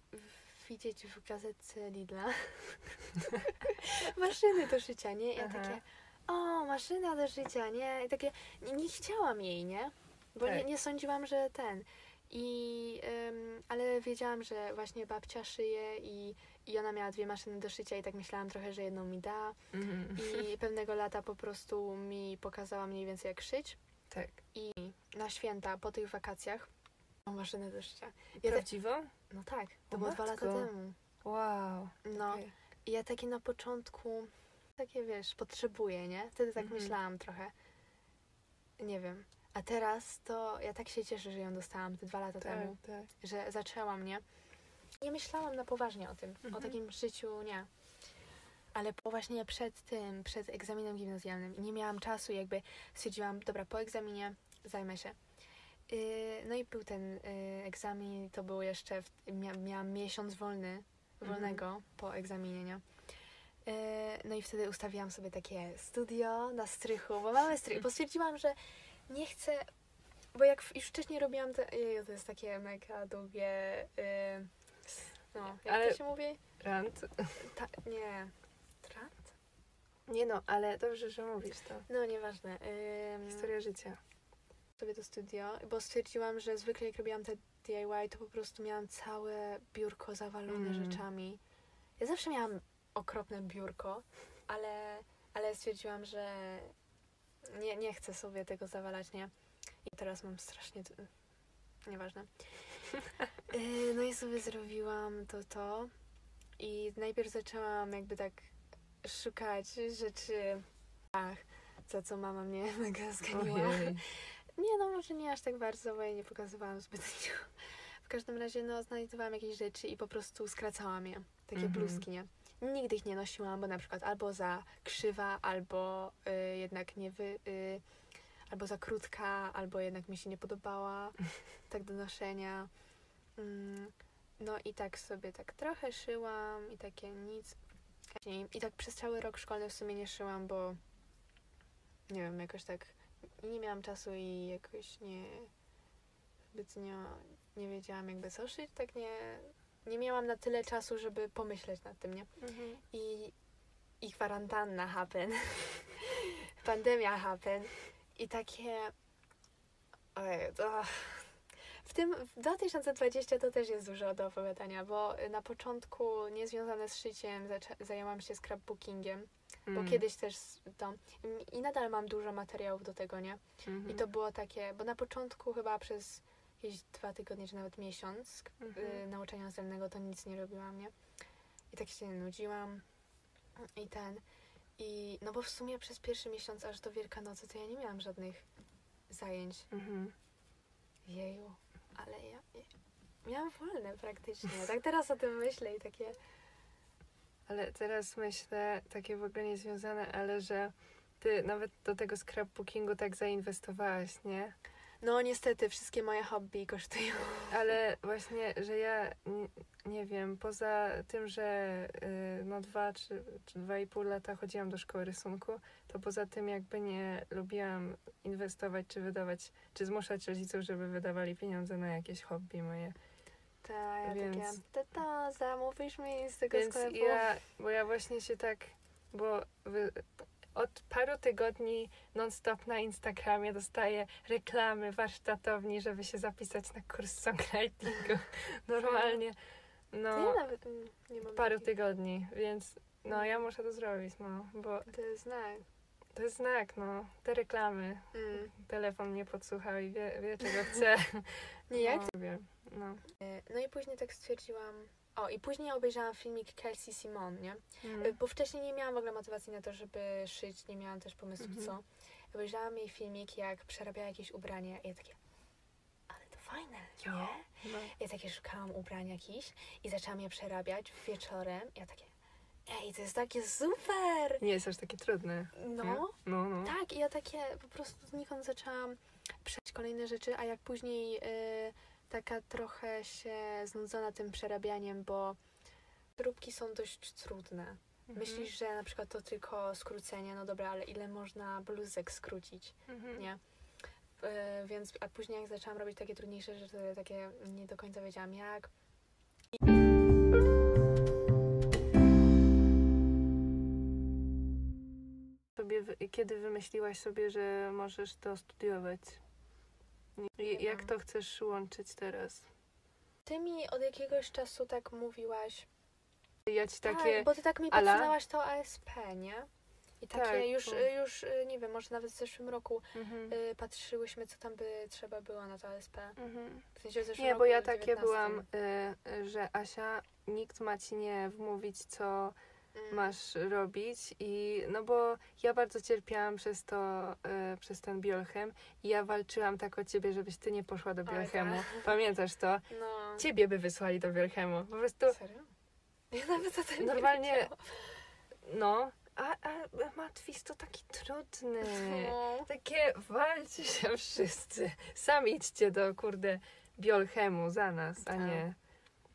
A: widzieć w gazetce Lidla maszyny do szycia, nie? I ja
B: Aha.
A: takie, o, maszyna do szycia, nie? I takie, nie, nie chciałam jej, nie? Bo nie,
B: Tak.
A: nie sądziłam, że ten. I, ym, ale wiedziałam, że właśnie babcia szyje i, i ona miała dwie maszyny do szycia i tak myślałam trochę, że jedną mi da.
B: Mhm.
A: I pewnego lata po prostu mi pokazała mniej więcej jak szyć.
B: Tak.
A: I na święta, po tych wakacjach, mam maszynę do szycia. Ja te,
B: Prawdziwą?
A: no tak, to
B: O
A: było dwa lata temu.
B: Wow.
A: No
B: Okej.
A: i ja takie na początku, takie wiesz, potrzebuję, nie? Wtedy tak
B: Mhm.
A: myślałam trochę. Nie wiem. A teraz to ja tak się cieszę, że ją dostałam te dwa lata
B: Tak,
A: temu,
B: tak.
A: że zaczęłam, nie? Nie myślałam na poważnie o tym, o
B: Mhm.
A: takim życiu, nie. Ale po właśnie przed tym, przed egzaminem gimnazjalnym i nie miałam czasu, jakby stwierdziłam, dobra, po egzaminie zajmę się. Yy, no i był ten yy, egzamin, to był jeszcze, w, mia, miałam miesiąc wolny,
B: Mhm.
A: wolnego po egzaminie, nie? E, No i wtedy ustawiłam sobie takie studio na strychu, bo mamy strych, bo stwierdziłam, że nie chcę, bo jak już wcześniej robiłam te, jeju, to jest takie mega długie, y, no, jak
B: Ale-
A: to się mówi?
B: Rant.
A: Ta, nie, trant?
B: Nie no, ale dobrze, że mówisz to.
A: No, nieważne. Ym,
B: Historia życia.
A: sobie to studio, bo stwierdziłam, że zwykle jak robiłam te DIY, to po prostu miałam całe biurko zawalone
B: Mm.
A: rzeczami. Ja zawsze miałam okropne biurko, ale, ale stwierdziłam, że nie, nie chcę sobie tego zawalać, nie? I teraz mam strasznie... Nieważne. Yy, No i sobie zrobiłam to, to. I najpierw zaczęłam jakby tak szukać rzeczy, ach, za co mama mnie mega zganiła. Nie, no może nie aż tak bardzo, bo ja nie pokazywałam zbytnio. W każdym razie, no, znajdowałam jakieś rzeczy i po prostu skracałam je. Takie
B: Mhm.
A: bluzki, nie? Nigdy ich nie nosiłam, bo na przykład albo za krzywa, albo y, jednak nie wy... Y, albo za krótka, albo jednak mi się nie podobała tak do noszenia. Mm, no i tak sobie tak trochę szyłam i takie nic. I, tak przez cały rok szkolny w sumie nie szyłam, bo nie wiem, jakoś tak nie miałam czasu i jakoś nie zbytnio nie wiedziałam jakby co szyć, tak nie, nie miałam na tyle czasu, żeby pomyśleć nad tym, nie?
B: Mhm.
A: I, i kwarantanna happen. Pandemia happen. I takie... Ojej, to... W tym w 2020 to też jest dużo do opowiadania, bo na początku niezwiązane z szyciem zajęłam się scrapbookingiem, bo
B: Mm.
A: kiedyś też to... I nadal mam dużo materiałów do tego, nie?
B: Mhm.
A: I to było takie, bo na początku chyba przez jakieś dwa tygodnie, czy nawet miesiąc
B: Mhm.
A: y, nauczania zdalnego to nic nie robiłam, nie? I tak się nudziłam i ten. I no bo w sumie przez pierwszy miesiąc aż do Wielkanocy to ja nie miałam żadnych zajęć.
B: Mhm.
A: Jeju, ale ja, ja miałam wolne praktycznie. Tak teraz o tym myślę i takie...
B: Ale teraz myślę, takie w ogóle niezwiązane, ale że ty nawet do tego scrapbookingu tak zainwestowałaś, nie?
A: No niestety wszystkie moje hobby kosztują.
B: Ale właśnie, że ja n- nie wiem, poza tym, że y, no dwa czy, czy dwa i pół lata chodziłam do szkoły rysunku, to poza tym jakby nie lubiłam inwestować czy wydawać, czy zmuszać rodziców, żeby wydawali pieniądze na jakieś hobby moje.
A: Tak, ja
B: Więc-
A: takie, tata, zamówisz mi z tego
B: Więc
A: sklepu?
B: ja, bo ja właśnie się tak, bo wy, od paru tygodni non-stop na Instagramie dostaję reklamy warsztatowni, żeby się zapisać na kurs songwritingu. Normalnie. No,
A: ja nawet nie mam
B: paru tygodni, więc no ja muszę to zrobić, no, bo
A: To jest znak.
B: to jest znak, no, te reklamy.
A: Mm.
B: Telefon mnie podsłuchał i wie, wie czego chce.
A: Nie, jak
B: No, no.
A: E, No i później tak stwierdziłam. O, i później obejrzałam filmik Kelsey Simon, nie?
B: Mm.
A: Bo wcześniej nie miałam w ogóle motywacji na to, żeby szyć, nie miałam też pomysłu
B: Mhm.
A: co. Obejrzałam jej filmik, jak przerabiała jakieś ubranie i ja takie, ale to fajne,
B: Jo.
A: nie?
B: no.
A: Ja takie szukałam ubrań jakichś i zaczęłam je przerabiać wieczorem. Ja takie, ej, to jest takie super!
B: Nie jest aż takie trudne.
A: No,
B: nie? No, no.
A: Tak, i ja takie po prostu znikąd zaczęłam przejść kolejne rzeczy, a jak później y, taka trochę się znudzona tym przerabianiem, bo próbki są dość trudne.
B: Mhm.
A: Myślisz, że na przykład to tylko skrócenie, no dobra, ale ile można bluzek skrócić,
B: Mhm.
A: nie? Y, więc, a później jak zaczęłam robić takie trudniejsze rzeczy, takie nie do końca wiedziałam jak.
B: sobie, kiedy wymyśliłaś sobie, że możesz to studiować? I, jak to chcesz łączyć teraz?
A: Ty mi od jakiegoś czasu tak mówiłaś,
B: Ja ci takie...
A: Tak, bo ty tak mi
B: ala?
A: podsunałaś to ASP, nie? I takie
B: Tak,
A: już,
B: bo-
A: y, już, y, nie wiem, może nawet w zeszłym roku
B: Mhm.
A: y, patrzyłyśmy, co tam by trzeba było na to ASP.
B: Mhm.
A: W sensie w
B: Nie, bo ja takie
A: 19.
B: byłam, y, y, że Asia, nikt ma ci nie wmówić, co. masz robić i no bo ja bardzo cierpiałam przez to, y, przez ten biolchem i ja walczyłam tak o ciebie, żebyś ty nie poszła do biolchemu.
A: tak.
B: Pamiętasz to?
A: No.
B: Ciebie by wysłali do biolchemu. Po prostu
A: Serio? Ja nawet o tym
B: Normalnie-
A: nie wiedziałam.
B: No, a, a Matwis to taki trudny.
A: No.
B: Takie walcie się wszyscy. Sami idźcie do kurde Biolchemu za nas, a
A: Tak.
B: nie.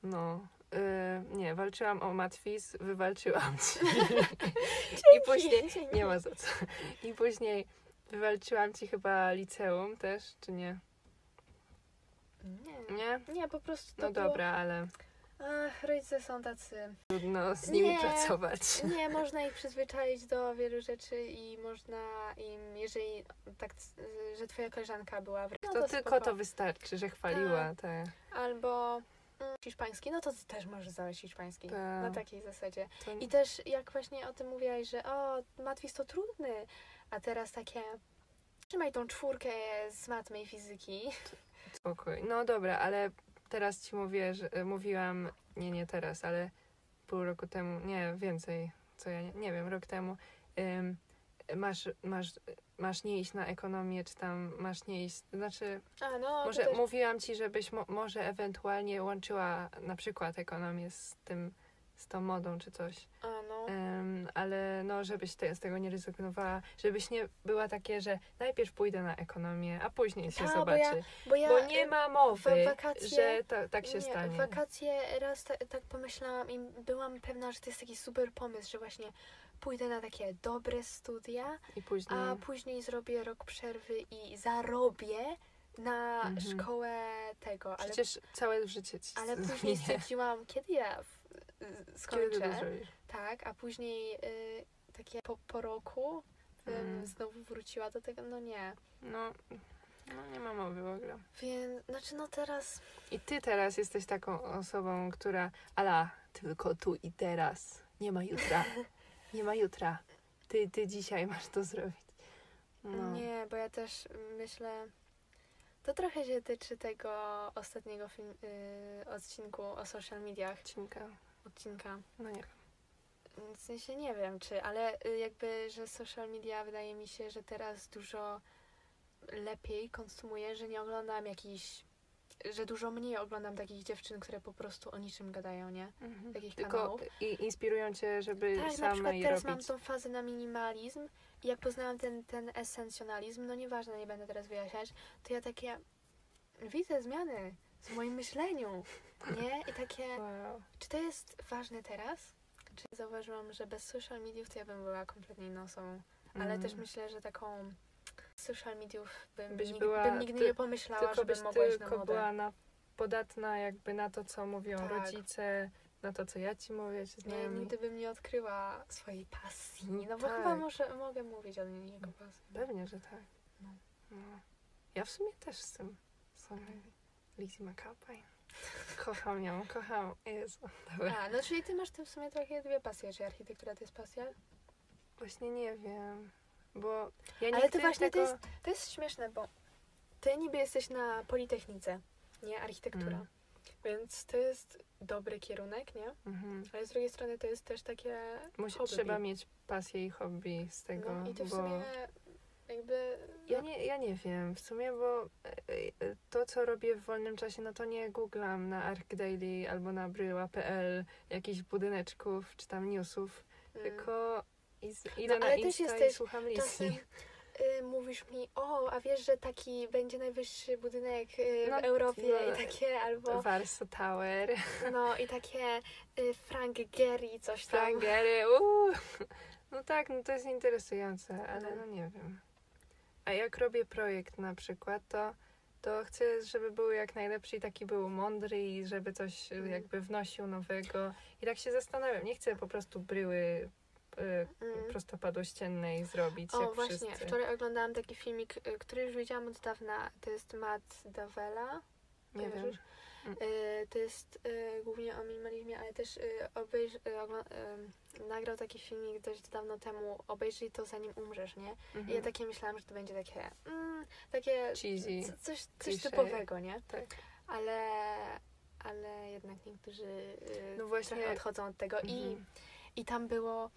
B: No, y, nie, walczyłam o matwiz, wywalczyłam ci. I później, nie ma za co. I później wywalczyłam ci chyba liceum też, czy nie?
A: Nie.
B: Nie?
A: Nie, po prostu to
B: No
A: było...
B: dobra, ale
A: Ach, rodzice są tacy...
B: trudno z nimi
A: Nie.
B: pracować.
A: Nie, można ich przyzwyczaić do wielu rzeczy i można im, jeżeli tak, że twoja koleżanka była w no
B: To tylko
A: spoko.
B: to wystarczy, że chwaliła te.
A: Albo hiszpański, no to ty też możesz zabrać hiszpański.
B: Tak.
A: Na takiej zasadzie.
B: to
A: I też jak właśnie o tym mówiłaś, że o, matwis to trudny, a teraz takie trzymaj tą czwórkę z matmy i fizyki.
B: spokój. No dobra, ale teraz ci mówię, że e, mówiłam, nie, nie teraz, ale pół roku temu, nie, więcej, co ja nie, nie wiem, rok temu. ym, masz, masz, masz nie iść na ekonomię, czy tam masz nie iść, znaczy
A: A no,
B: Może
A: też,
B: mówiłam ci, żebyś mo- może ewentualnie łączyła na przykład ekonomię z tym, z tą modą czy coś.
A: a no.
B: Em, ale no, żebyś te, z tego nie rezygnowała, żebyś nie była takie, że najpierw pójdę na ekonomię, a później się
A: A, bo
B: zobaczy.
A: ja- Bo ja
B: Bo nie ma mowy,
A: wakacje-
B: że ta, tak się
A: nie,
B: stanie.
A: Wakacje raz ta, tak pomyślałam i byłam pewna, że to jest taki super pomysł, że właśnie pójdę na takie dobre studia,
B: później.
A: a później zrobię rok przerwy i zarobię na
B: Mhm.
A: szkołę tego, ale,
B: Przecież całe życie ci
A: ale później stwierdziłam, kiedy ja
B: Kiedy
A: skończę,
B: zrobisz?
A: tak, a później y, takie po, po roku
B: Mm.
A: znowu wróciła do tego, no nie.
B: No, no, nie ma mowy w ogóle.
A: Więc, znaczy no teraz,
B: I ty teraz jesteś taką osobą, która ala, tylko tu i teraz. Nie ma jutra. Nie ma jutra. Ty, ty dzisiaj masz to zrobić. No.
A: Nie, bo ja też myślę. To trochę się tyczy tego ostatniego film, y, odcinku o social mediach.
B: Odcinka.
A: Odcinka.
B: No nie.
A: W sensie nie wiem czy, ale y, jakby, że social media wydaje mi się, że teraz dużo lepiej konsumuję, że nie oglądam jakichś. Że dużo mniej oglądam takich dziewczyn, które po prostu o niczym gadają, nie?
B: Mhm.
A: Takich
B: Tylko
A: kanałów.
B: i inspirują cię, żeby
A: Tak, na
B: same
A: przykład
B: je
A: teraz
B: robić.
A: mam tą fazę na minimalizm i jak poznałam ten, ten esencjonalizm, no nieważne, nie będę teraz wyjaśniać, to ja takie widzę zmiany w moim myśleniu, nie? I takie,
B: Wow.
A: czy to jest ważne teraz? Czy zauważyłam, że bez social mediów to ja bym była kompletnie inną osobą, ale
B: Mm.
A: też myślę, że taką social mediów bym,
B: Byś
A: nigdy,
B: była
A: bym nigdy
B: ty-
A: nie pomyślała,
B: Tylko
A: żebym
B: byś
A: mogła iść na
B: tylko
A: modę.
B: była na, podatna jakby na to, co mówią
A: Tak.
B: rodzice, na to, co ja ci mówię,
A: Nie,
B: znajomi.
A: nigdy bym nie odkryła swojej pasji,
B: No
A: no bo
B: tak.
A: chyba może, mogę mówić o jego pasji.
B: Pewnie, że tak.
A: No.
B: No. Ja w sumie też z tym. Sobie. Lizzie McAlpine. Kocham ją, kocham. Jezu. Dobra.
A: A, no czyli ty masz w sumie trochę dwie pasje. Czy architektura to jest pasja?
B: Właśnie nie wiem. Bo ja
A: Ale
B: nigdy
A: to właśnie
B: tego...
A: to jest, to jest śmieszne, bo ty niby jesteś na Politechnice, nie? Architektura.
B: Mm.
A: Więc to jest dobry kierunek, nie?
B: Mhm.
A: Ale z drugiej strony to jest też takie
B: Musi,
A: hobby.
B: trzeba mieć pasję i hobby z tego,
A: No i w
B: bo...
A: sumie jakby...
B: Ja
A: no,
B: nie, ja nie wiem, w sumie, bo e, e, to, co robię w wolnym czasie, no to nie googlam na ArcDaily albo na bryła.pl jakichś budyneczków czy tam newsów,
A: mm,
B: tylko i z, idę
A: ale
B: na
A: też
B: Insta
A: jesteś
B: słucham
A: Czasem
B: Lizzy.
A: y, mówisz mi, o, a wiesz, że taki będzie najwyższy budynek y, w
B: No,
A: Europie
B: no,
A: i takie, albo
B: Warsaw Tower,
A: no i takie y, Frank Gehry, coś tam.
B: Frangery, uuu. No tak, no to jest interesujące, ale
A: No.
B: no nie wiem. A jak robię projekt na przykład, to, to chcę, żeby był jak najlepszy i taki był mądry i żeby coś
A: Mm.
B: jakby wnosił nowego. I tak się zastanawiam, nie chcę po prostu bryły y,
A: Mm.
B: prostopadłościennej zrobić,
A: O, właśnie,
B: wszyscy.
A: wczoraj oglądałam taki filmik, y, który już widziałam od dawna. To jest Matt Davella.
B: Nie wiem.
A: kojarzysz? Y, To jest y, głównie o minimalizmie, ale też y, obejrz, y, y, nagrał taki filmik dość dawno temu. Obejrzyj to zanim umrzesz, nie? I ja
B: Mhm.
A: takie myślałam, że to będzie takie, mm, takie
B: Cheesy.
A: coś, coś typowego, nie?
B: Tak.
A: Ale, ale jednak niektórzy
B: No właśnie.
A: odchodzą od tego i
B: Mhm.
A: i tam było.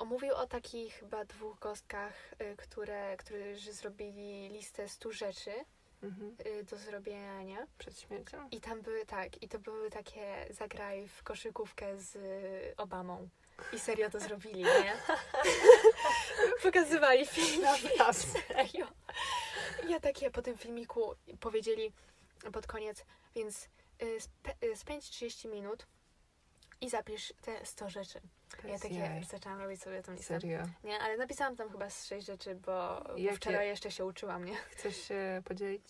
A: Omówił o takich chyba dwóch gostkach, y, które, którzy zrobili listę 100 rzeczy
B: Mhm.
A: y, do zrobienia?
B: Przed śmiercią?
A: I tam były tak, i to były takie zagraj w koszykówkę z Obamą. I serio to zrobili, nie? Pokazywali film. Serio. Ja takie po tym filmiku powiedzieli pod koniec, więc y, spędź 30 minut i zapisz te 100 rzeczy. Ja takie
B: jaj.
A: zaczęłam robić sobie tą listę.
B: Serio.
A: Nie, ale napisałam tam chyba z 6 rzeczy, bo
B: Jakie?
A: wczoraj jeszcze się uczyłam, nie?
B: Chcesz się podzielić?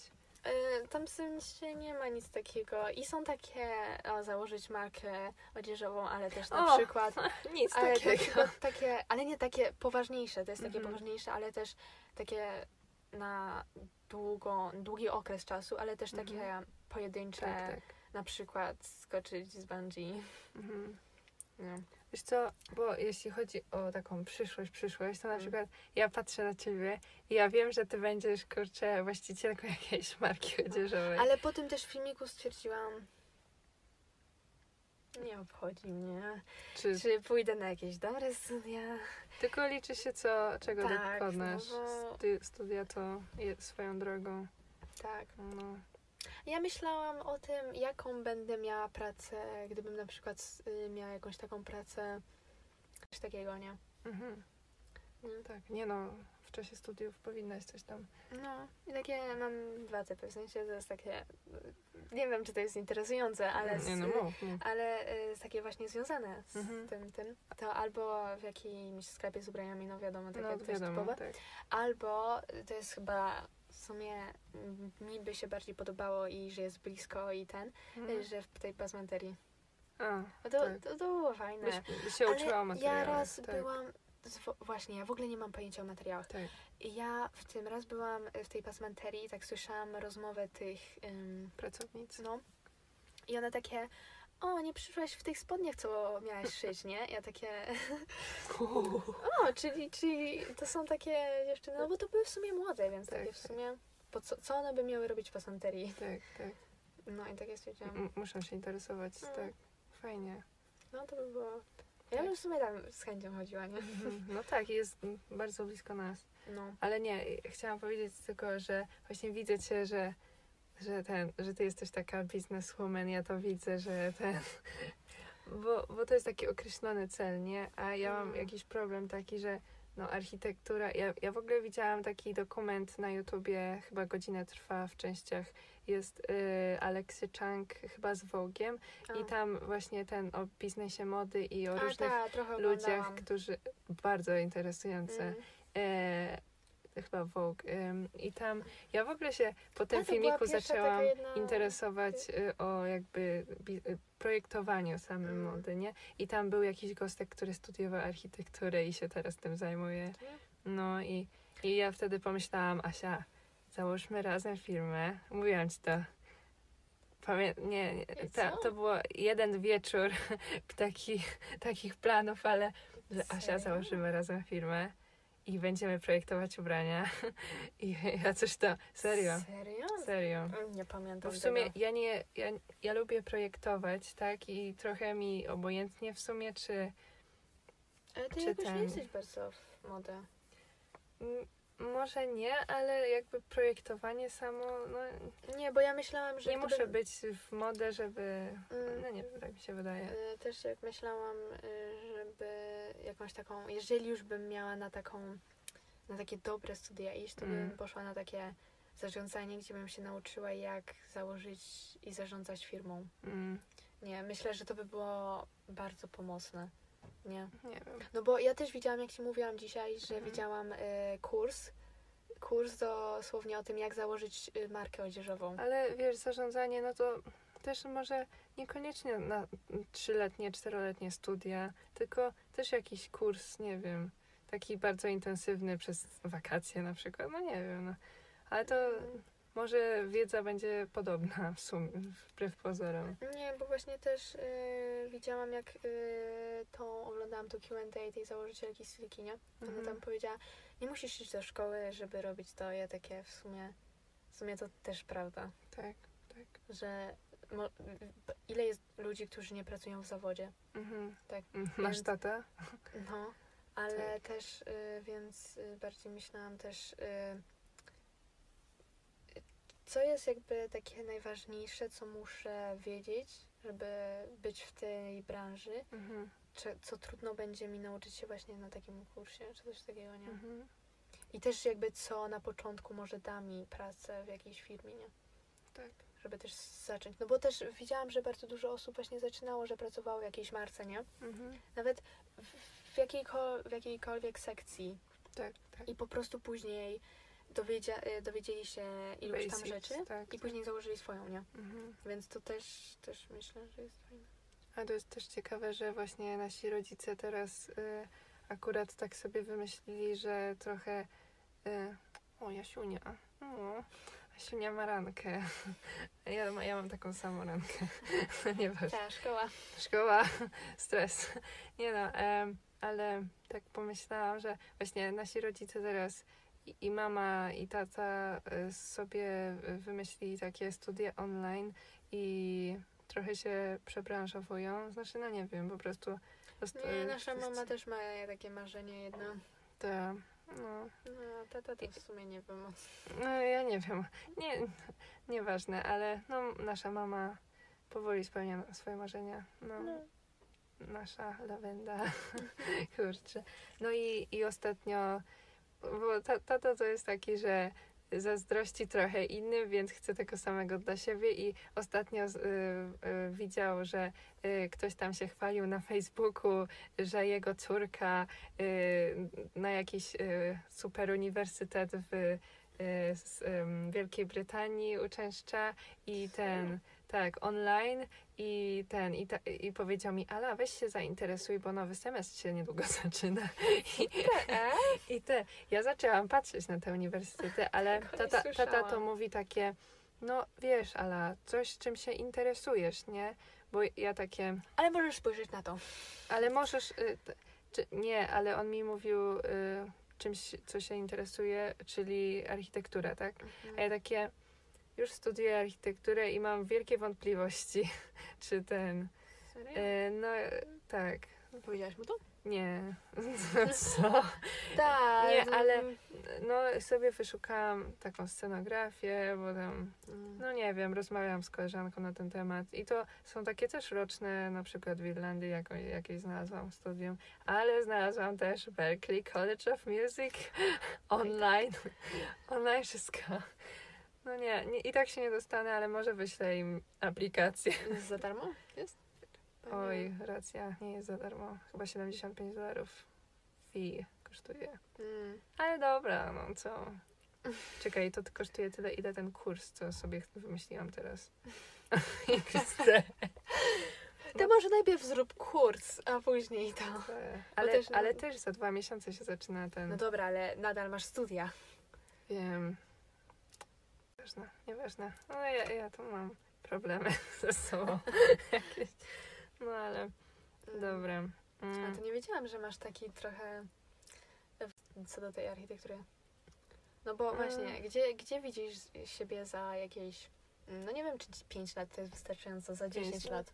A: Y, Tam w sensie nie ma nic takiego i są takie, o, założyć markę odzieżową, ale też na
B: O,
A: przykład
B: Nic
A: Ale
B: takiego.
A: takie, ale nie takie poważniejsze, to jest takie
B: Mhm.
A: poważniejsze, ale też takie na długo, długi okres czasu, ale też takie
B: Mhm.
A: pojedyncze,
B: Tak, tak.
A: na przykład skoczyć z bungee.
B: Mhm.
A: No.
B: Wiesz co, bo jeśli chodzi o taką przyszłość, przyszłość, to na
A: Mm.
B: przykład ja patrzę na ciebie i ja wiem, że ty będziesz, kurczę, właścicielką jakiejś marki odzieżowej.
A: Ale po tym też filmiku stwierdziłam, nie obchodzi mnie,
B: Czy
A: czy pójdę na jakieś dobre studia.
B: tylko liczy się co, czego
A: Tak,
B: dokonasz.
A: no bo-
B: Stu- studia to swoją drogą.
A: Tak.
B: No.
A: Ja myślałam o tym, jaką będę miała pracę, gdybym na przykład y, miała jakąś taką pracę, coś takiego, nie?
B: Mhm.
A: Nie?
B: Tak, nie no, w czasie studiów powinnaś coś tam.
A: No, i takie mam dwa typy, w sensie to jest takie, nie wiem czy to jest interesujące, ale, z,
B: nie no, mów, mów.
A: ale y, z takie właśnie związane z
B: Mhm.
A: tym, tym, to albo w jakimś sklepie z ubraniami, no wiadomo, takie
B: No
A: dość
B: wiadomo,
A: typowe,
B: tak.
A: albo to jest chyba w sumie mm, mi by się bardziej podobało i że jest blisko i ten,
B: Mhm.
A: że w tej pasmanterii.
B: A,
A: to,
B: tak.
A: to, to było fajne.
B: byś, się
A: Ale
B: uczyła o
A: ja raz
B: tak,
A: byłam, właśnie, ja w ogóle nie mam pojęcia o materiałach.
B: Tak.
A: Ja w tym raz byłam w tej pasmanterii i tak słyszałam rozmowę tych, ym,
B: Pracownicy.
A: no. I one takie, o, nie przyszłaś w tych spodniach, co miałaś szyć, nie? Ja takie, o, czyli, czyli to są takie dziewczyny, no bo to były w sumie młode, więc
B: Tak,
A: takie w
B: tak.
A: sumie, po co, co one by miały robić w pasanterii?
B: Tak, tak.
A: No i takie stwierdziłam,
B: M- muszą się interesować,
A: Mm.
B: tak. Fajnie.
A: no to by było, ja
B: Tak.
A: bym w sumie tam z chęcią chodziła, nie?
B: Mhm. No tak, jest bardzo blisko nas.
A: No.
B: Ale nie, chciałam powiedzieć tylko, że właśnie widzę cię, że, że ten, że ty jesteś taka bizneswoman, ja to widzę, że ten. Bo, bo to jest taki określony cel, nie? A ja mam
A: Mm.
B: jakiś problem taki, że no architektura, ja, ja w ogóle widziałam taki dokument na YouTubie, chyba godzinę trwa w częściach, jest y, Alexy Chang chyba z Vogue'iem i tam właśnie ten o biznesie mody i o
A: A,
B: różnych
A: trochę
B: ludziach,
A: oglądałam.
B: którzy bardzo interesujące.
A: Mm.
B: E, chyba Vogue. I tam ja w ogóle się po tym filmiku zaczęłam
A: jedna-
B: interesować y, o jakby y, projektowaniu samym
A: Mm.
B: mody, nie? I tam był jakiś gostek, który studiował architekturę i się teraz tym zajmuje. No i, i ja wtedy pomyślałam, Asia, załóżmy razem firmę. Mówiłam ci to. Pamię- nie, nie ta, to było jeden wieczór taki, takich planów, ale że Asia, założymy razem firmę i będziemy projektować ubrania. I ja coś to, serio,
A: Serio?
B: serio.
A: Nie pamiętam
B: Bo w sumie
A: tego.
B: ja nie, ja, ja lubię projektować, tak? I trochę mi obojętnie w sumie, czy
A: Ale ty
B: czy
A: jakoś
B: ten-
A: nie jesteś bardzo w modę.
B: Może nie, ale jakby projektowanie samo, no
A: Nie, bo ja myślałam, że
B: nie muszę być w modę, żeby,
A: Mm.
B: no nie wiem, tak mi się wydaje.
A: Y, Też jak myślałam, y, żeby jakąś taką, jeżeli już bym miała na taką, na takie dobre studia iść, to
B: Mm.
A: bym poszła na takie zarządzanie, gdzie bym się nauczyła jak założyć i zarządzać firmą.
B: Mm,
A: Nie, myślę, że to by było bardzo pomocne. Nie.
B: nie wiem.
A: No bo ja też widziałam, jak ci mówiłam dzisiaj, że
B: Mhm.
A: widziałam y, kurs, kurs dosłownie o tym, jak założyć y, markę odzieżową.
B: Ale wiesz, zarządzanie, no to też może niekoniecznie na trzyletnie, czteroletnie studia, tylko też jakiś kurs, nie wiem, taki bardzo intensywny przez wakacje na przykład, no nie wiem, no. Ale to może wiedza będzie podobna w sumie, wbrew pozorom.
A: Nie, bo właśnie też y, widziałam, jak y, tą oglądałam to Q&A tej założycielki Silki, nie? Ona
B: Mhm.
A: tam powiedziała, nie musisz iść do szkoły, żeby robić to. Ja takie w sumie, w sumie to też prawda,
B: Tak, tak.
A: że ile jest ludzi, którzy nie pracują w zawodzie,
B: Mhm.
A: Tak,
B: Mm, Masz
A: więc-
B: tata?
A: no, ale
B: Tak.
A: też, y, więc y, bardziej myślałam też, y, co jest jakby takie najważniejsze, co muszę wiedzieć, żeby być w tej branży,
B: Mhm.
A: czy, co trudno będzie mi nauczyć się właśnie na takim kursie, czy coś takiego, nie?
B: Mhm.
A: I też jakby co na początku może da mi pracę w jakiejś firmie, nie?
B: Tak.
A: żeby też zacząć. No bo też widziałam, że bardzo dużo osób właśnie zaczynało, że pracowało w jakiejś marce, nie?
B: Mhm.
A: Nawet w, w, jakiejko, w jakiejkolwiek sekcji
B: Tak, tak.
A: i po prostu później dowiedzia, e, dowiedzieli się iluś tam rzeczy
B: tak,
A: i później założyli swoją, nie?
B: Mhm.
A: Więc to też, też myślę, że jest fajne.
B: A to jest też ciekawe, że właśnie nasi rodzice teraz y, akurat tak sobie wymyślili, że trochę. Y, o, Jasiunia. O, Jasiunia ma rankę. Ja, ja mam taką samą rankę. Nieważne.
A: Ta szkoła.
B: Szkoła, stres. Nie no, em, ale tak pomyślałam, że właśnie nasi rodzice teraz i, mama i tata y, sobie wymyślili takie studia online i trochę się przebranżowują. Znaczy, no nie wiem, po prostu. prostu,
A: Nie,
B: y,
A: nasza mama też ma takie marzenie jedno.
B: Ta, no,
A: No, tata to w sumie nie wiem.
B: no, ja nie wiem. Nie, nieważne, ale no, nasza mama powoli spełnia swoje marzenia. No.
A: No.
B: nasza lawenda. Kurczę. No i, i ostatnio, bo ta- tata to jest taki, że zazdrości trochę innym, więc chce tego samego dla siebie i ostatnio y, y, widział, że y, ktoś tam się chwalił na Facebooku, że jego córka y, na jakiś y, super uniwersytet w y, z, ym, Wielkiej Brytanii uczęszcza i ten, tak, online i ten, i, ta, i powiedział mi, Ala, weź się zainteresuj, bo nowy semestr się niedługo zaczyna. I, i te, ja zaczęłam patrzeć na te uniwersytety, ale tata, tata to mówi takie, no wiesz, Ala, coś czym się interesujesz, nie? Bo ja takie,
A: Ale możesz spojrzeć na to.
B: ale możesz, y, czy, nie, ale on mi mówił y, czymś, co się interesuje, czyli architektura, tak? A ja takie, już studiuję architekturę i mam wielkie wątpliwości, czy ten,
A: Serio?
B: e, no tak,
A: Powiedziałaś mu to?
B: nie, co?
A: Tak.
B: Nie, ale no sobie wyszukałam taką scenografię, bo tam,
A: Mm.
B: no nie wiem, rozmawiałam z koleżanką na ten temat i to są takie też roczne, na przykład w Irlandii jako, jakieś znalazłam studium, ale znalazłam też Berklee College of Music online, online wszystko. No nie, nie, i tak się nie dostanę, ale może wyślę im aplikację.
A: Jest za darmo? Jest? Pewnie
B: Oj, racja, nie jest za darmo. Chyba 75 dolarów fee kosztuje.
A: Mm.
B: Ale dobra, no co. Czekaj, to kosztuje tyle, ile ten kurs, co sobie wymyśliłam teraz.
A: Ty może najpierw zrób kurs, a później to.
B: ale,
A: też, no-
B: ale też za dwa miesiące się zaczyna ten.
A: No dobra, ale nadal masz studia.
B: Wiem. Nieważne, nieważne. No ja, ja tu mam problemy ze sobą jakieś. No ale dobra.
A: Mm. A
B: Mm.
A: to nie wiedziałam, że masz taki trochę w- co do tej architektury. No bo
B: Mm.
A: właśnie, gdzie, gdzie widzisz siebie za jakieś, no nie wiem, czy 5 lat to jest wystarczająco, za
B: Pięć
A: 10
B: lat.
A: lat.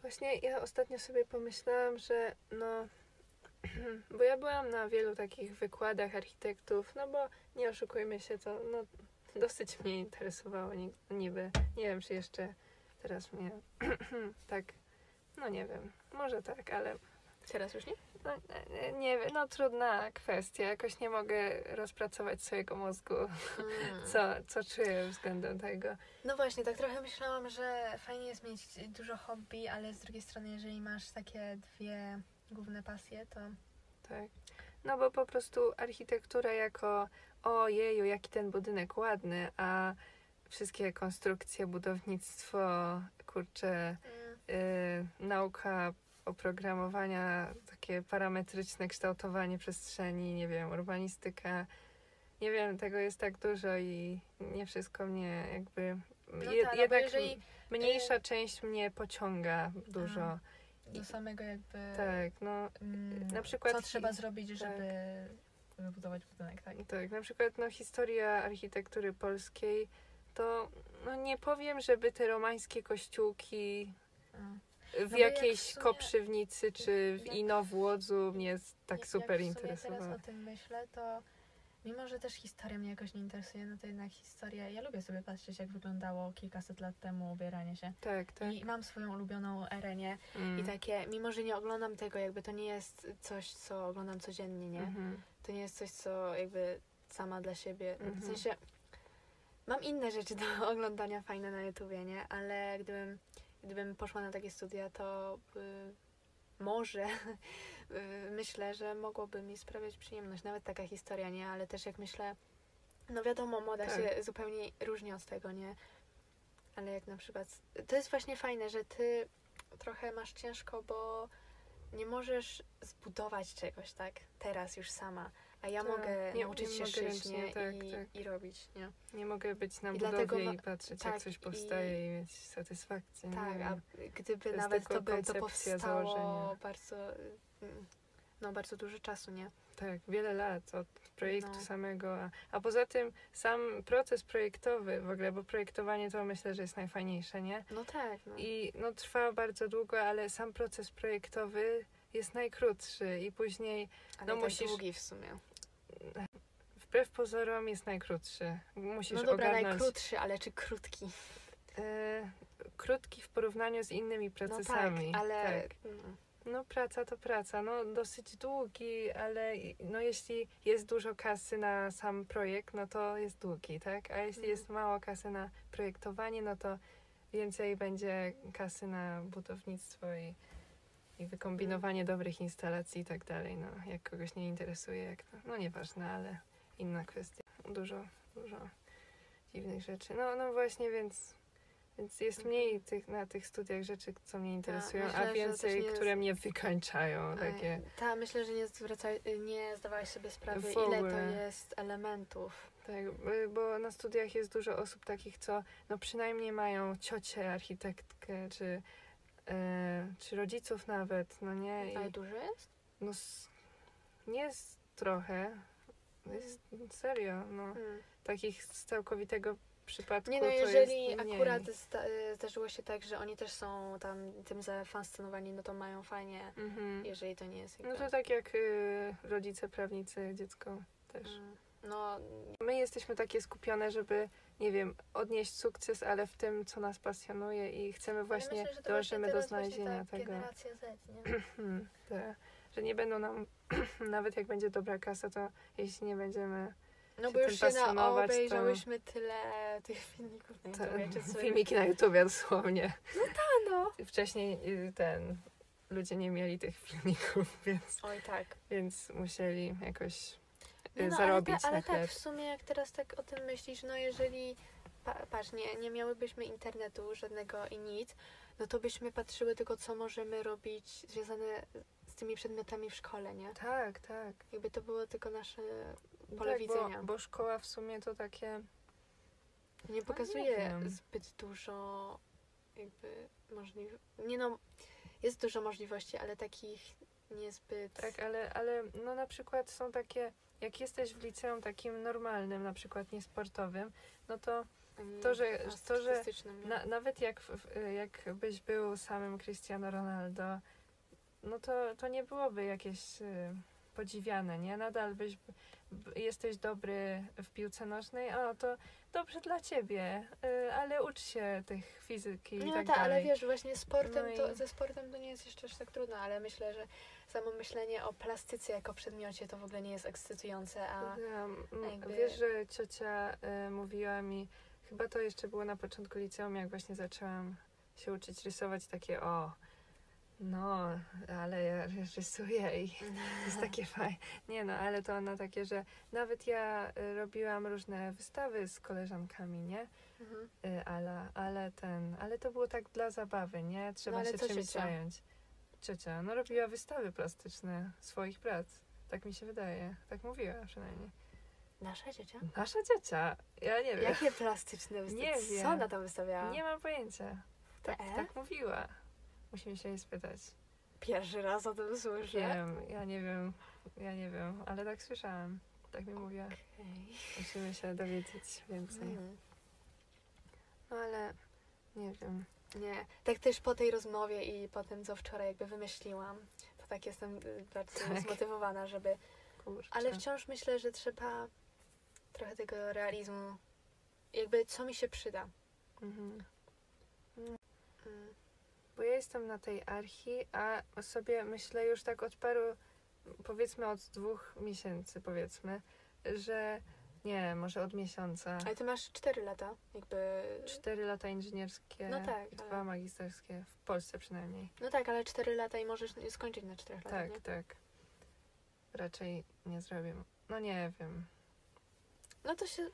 B: Właśnie ja ostatnio sobie pomyślałam, że no, bo ja byłam na wielu takich wykładach architektów, no bo nie oszukujmy się, to no, dosyć mnie interesowało ni- niby. Nie wiem, czy jeszcze teraz mnie tak, no nie wiem, może tak, ale
A: Teraz już nie?
B: no, nie, nie wiem, no trudna kwestia, jakoś nie mogę rozpracować swojego mózgu,
A: Mm.
B: co, co czuję względem tego.
A: No właśnie, tak trochę myślałam, że fajnie jest mieć dużo hobby, ale z drugiej strony, jeżeli masz takie dwie główne pasje, to
B: Tak. No bo po prostu architektura jako ojeju, jaki ten budynek ładny, a wszystkie konstrukcje, budownictwo, kurczę,
A: mm,
B: y, nauka oprogramowania, takie parametryczne kształtowanie przestrzeni, nie wiem, urbanistyka. Nie wiem, tego jest tak dużo i nie wszystko mnie jakby...
A: No tak, no
B: jednak
A: jeżeli-
B: mniejsza część mnie pociąga dużo.
A: A. do samego jakby
B: Tak, no
A: mm,
B: na przykład
A: co trzeba zrobić,
B: tak.
A: żeby wybudować budynek, tak?
B: Tak, na przykład no, historia architektury polskiej, to no, nie powiem, żeby te romańskie kościółki
A: Mm.
B: w
A: No bo jak
B: jakiejś
A: w sumie-
B: Koprzywnicy czy w
A: jak-
B: Inowłodzu mnie tak
A: Jak-
B: super
A: jak
B: interesowało.
A: teraz o tym myślę, to mimo, że też historia mnie jakoś nie interesuje, no to jednak historia, ja lubię sobie patrzeć, jak wyglądało kilkaset lat temu ubieranie się.
B: Tak, tak.
A: I mam swoją ulubioną erę, nie?
B: Mm.
A: I takie, mimo że nie oglądam tego, jakby to nie jest coś, co oglądam codziennie, nie?
B: Mhm.
A: To nie jest coś, co jakby sama dla siebie, w
B: Mhm.
A: sensie mam inne rzeczy do oglądania fajne na YouTubie, nie? Ale gdybym, gdybym poszła na takie studia, to y, może myślę, że mogłoby mi sprawiać przyjemność. Nawet taka historia, nie? Ale też jak myślę, no wiadomo, moda
B: Tak.
A: się zupełnie różni od tego, nie? Ale jak na przykład, to jest właśnie fajne, że ty trochę masz ciężko, bo nie możesz zbudować czegoś, tak? Teraz już sama. A ja
B: Tak.
A: mogę
B: Nie-
A: nauczyć się szyć, nie?
B: tak,
A: I,
B: tak.
A: I robić, nie?
B: Nie mogę być na
A: I
B: budowie
A: dlatego
B: i
A: ma-
B: patrzeć,
A: tak,
B: jak coś
A: i-
B: powstaje i, mieć satysfakcję.
A: Tak, a gdyby nawet to, by, to powstało
B: założenia.
A: bardzo, mm, no bardzo dużo czasu, nie?
B: Tak, wiele lat od projektu
A: No.
B: samego. A, a poza tym sam proces projektowy w ogóle, bo projektowanie to myślę, że jest najfajniejsze, nie?
A: No tak, no.
B: I no trwa bardzo długo, ale sam proces projektowy jest najkrótszy i później
A: Ale
B: no
A: no, tak
B: musisz-
A: długi w sumie.
B: wbrew pozorom jest najkrótszy. Musisz
A: No dobra,
B: ogarnąć
A: najkrótszy, ale czy krótki?
B: e, krótki w porównaniu z innymi
A: No tak,
B: procesami.
A: ale...
B: Tak.
A: mm,
B: No praca to praca, no dosyć długi, ale no jeśli jest dużo kasy na sam projekt, no to jest długi, tak? A jeśli
A: Mhm.
B: jest mało kasy na projektowanie, no to więcej będzie kasy na budownictwo i, i wykombinowanie
A: Mhm.
B: dobrych instalacji i tak dalej. No, jak kogoś nie interesuje, jak to, no nieważne, ale inna kwestia. Dużo, dużo dziwnych rzeczy. No, no właśnie, więc, więc jest
A: Mhm.
B: mniej tych, na tych studiach rzeczy, co mnie interesują,
A: myślę,
B: a więcej, które
A: jest-
B: mnie wykańczają. Takie.
A: Ta, myślę, że nie, zwraca, nie zdawałaś sobie sprawy, ile to jest elementów.
B: Tak, y, bo na studiach jest dużo osób takich, co no przynajmniej mają ciocię architektkę, czy, e, czy rodziców nawet, no nie? I,
A: Ale dużo jest?
B: no nie jest trochę, jest serio, no.
A: Hmm.
B: Takich z całkowitego przypadku
A: Nie no, jeżeli
B: jest
A: akurat y, zdarzyło się tak, że oni też są tam tym zafascynowani, no to mają fajnie,
B: Mhm.
A: jeżeli to nie jest
B: No to tak jak y, rodzice, prawnicy, dziecko też.
A: Mm, No,
B: My jesteśmy takie skupione, żeby, nie wiem, odnieść sukces, ale w tym, co nas pasjonuje i chcemy właśnie,
A: myślę, że to
B: dążymy do znalezienia
A: ta
B: tego.
A: Generacja Z, nie?
B: Hmm, te, że nie będą nam, nawet jak będzie dobra kasa, to jeśli nie będziemy
A: No bo już się na
B: pasjonować, to-
A: obejrzałyśmy tyle tych filmików na
B: te,
A: YouTubie, czy coś.
B: filmiki na YouTube dosłownie.
A: no.
B: Wcześniej y, ten, ludzie nie mieli tych filmików, więc,
A: Oj tak.
B: więc musieli jakoś y,
A: no,
B: zarobić
A: ale, ta, ale tak, w sumie jak teraz tak o tym myślisz, no jeżeli, pa, patrz, nie, nie miałybyśmy internetu żadnego i nic, no to byśmy patrzyły tylko, co możemy robić związane z tymi przedmiotami w szkole, nie?
B: Tak, tak.
A: Jakby to było tylko nasze pole
B: tak,
A: widzenia.
B: Bo, bo szkoła w sumie to takie
A: nie pokazuje
B: wiem.
A: zbyt dużo jakby możliwości. Nie no, jest dużo możliwości, ale takich niezbyt...
B: Tak, ale, ale no na przykład są takie, jak jesteś w liceum takim normalnym, na przykład niesportowym, no to to, że- to, że
A: nie?
B: na, nawet jak, byś był samym Cristiano Ronaldo, no to, to nie byłoby jakieś y, podziwiane, nie? Nadal byś, jesteś dobry w piłce nożnej, o to dobrze dla ciebie, y, ale ucz się tych fizyki i
A: No
B: tak
A: tak,
B: dalej.
A: ale wiesz, właśnie sportem
B: No
A: to,
B: i-
A: ze sportem to nie jest jeszcze aż tak trudno, ale myślę, że samo myślenie o plastyce jako przedmiocie to w ogóle nie jest ekscytujące, a
B: Ja, m,
A: jakby-
B: Wiesz, że ciocia y, mówiła mi, chyba to jeszcze było na początku liceum, jak właśnie zaczęłam się uczyć rysować, takie o, no, ale ja rysuję i jest takie fajne. Nie no, ale to ona takie, że nawet ja y, robiłam różne wystawy z koleżankami, nie?
A: Mhm.
B: Y, ale, ale ten, ale to było tak dla zabawy, nie? Trzeba
A: No,
B: się
A: co
B: czymś
A: ciocia?
B: zająć. Ciocia, no robiła wystawy plastyczne swoich prac. Tak mi się wydaje. Tak mówiła przynajmniej.
A: Nasza ciocia?
B: Nasza ciocia, ja nie wiem.
A: Jakie plastyczne wystawy?
B: Nie
A: Co
B: wiem.
A: ona tam wystawiała?
B: Nie mam pojęcia. Tak,
A: E?
B: tak mówiła. Musimy się jej spytać.
A: Pierwszy raz o tym słyszę.
B: Wiem, ja nie wiem, ja nie wiem, ale tak słyszałam. Tak mi mówiła. Musimy się dowiedzieć więcej.
A: Mhm.
B: No ale nie wiem.
A: Nie, tak też po tej rozmowie i po tym, co wczoraj jakby wymyśliłam, to tak jestem y, bardzo
B: Tak.
A: zmotywowana, żeby...
B: Kurczę.
A: Ale wciąż myślę, że trzeba trochę tego realizmu, jakby co mi się przyda.
B: Mhm.
A: Mm.
B: Bo ja jestem na tej archi, a sobie myślę już tak od paru, powiedzmy od dwóch miesięcy, powiedzmy, że Nie, może od miesiąca.
A: Ale ty masz 4 lata, jakby...
B: Cztery lata inżynierskie
A: No tak,
B: i
A: ale-
B: dwa magisterskie, w Polsce przynajmniej.
A: No tak, ale 4 lata i możesz skończyć na 4 latach,
B: Tak, tak. Raczej nie zrobię. No nie wiem.
A: No to się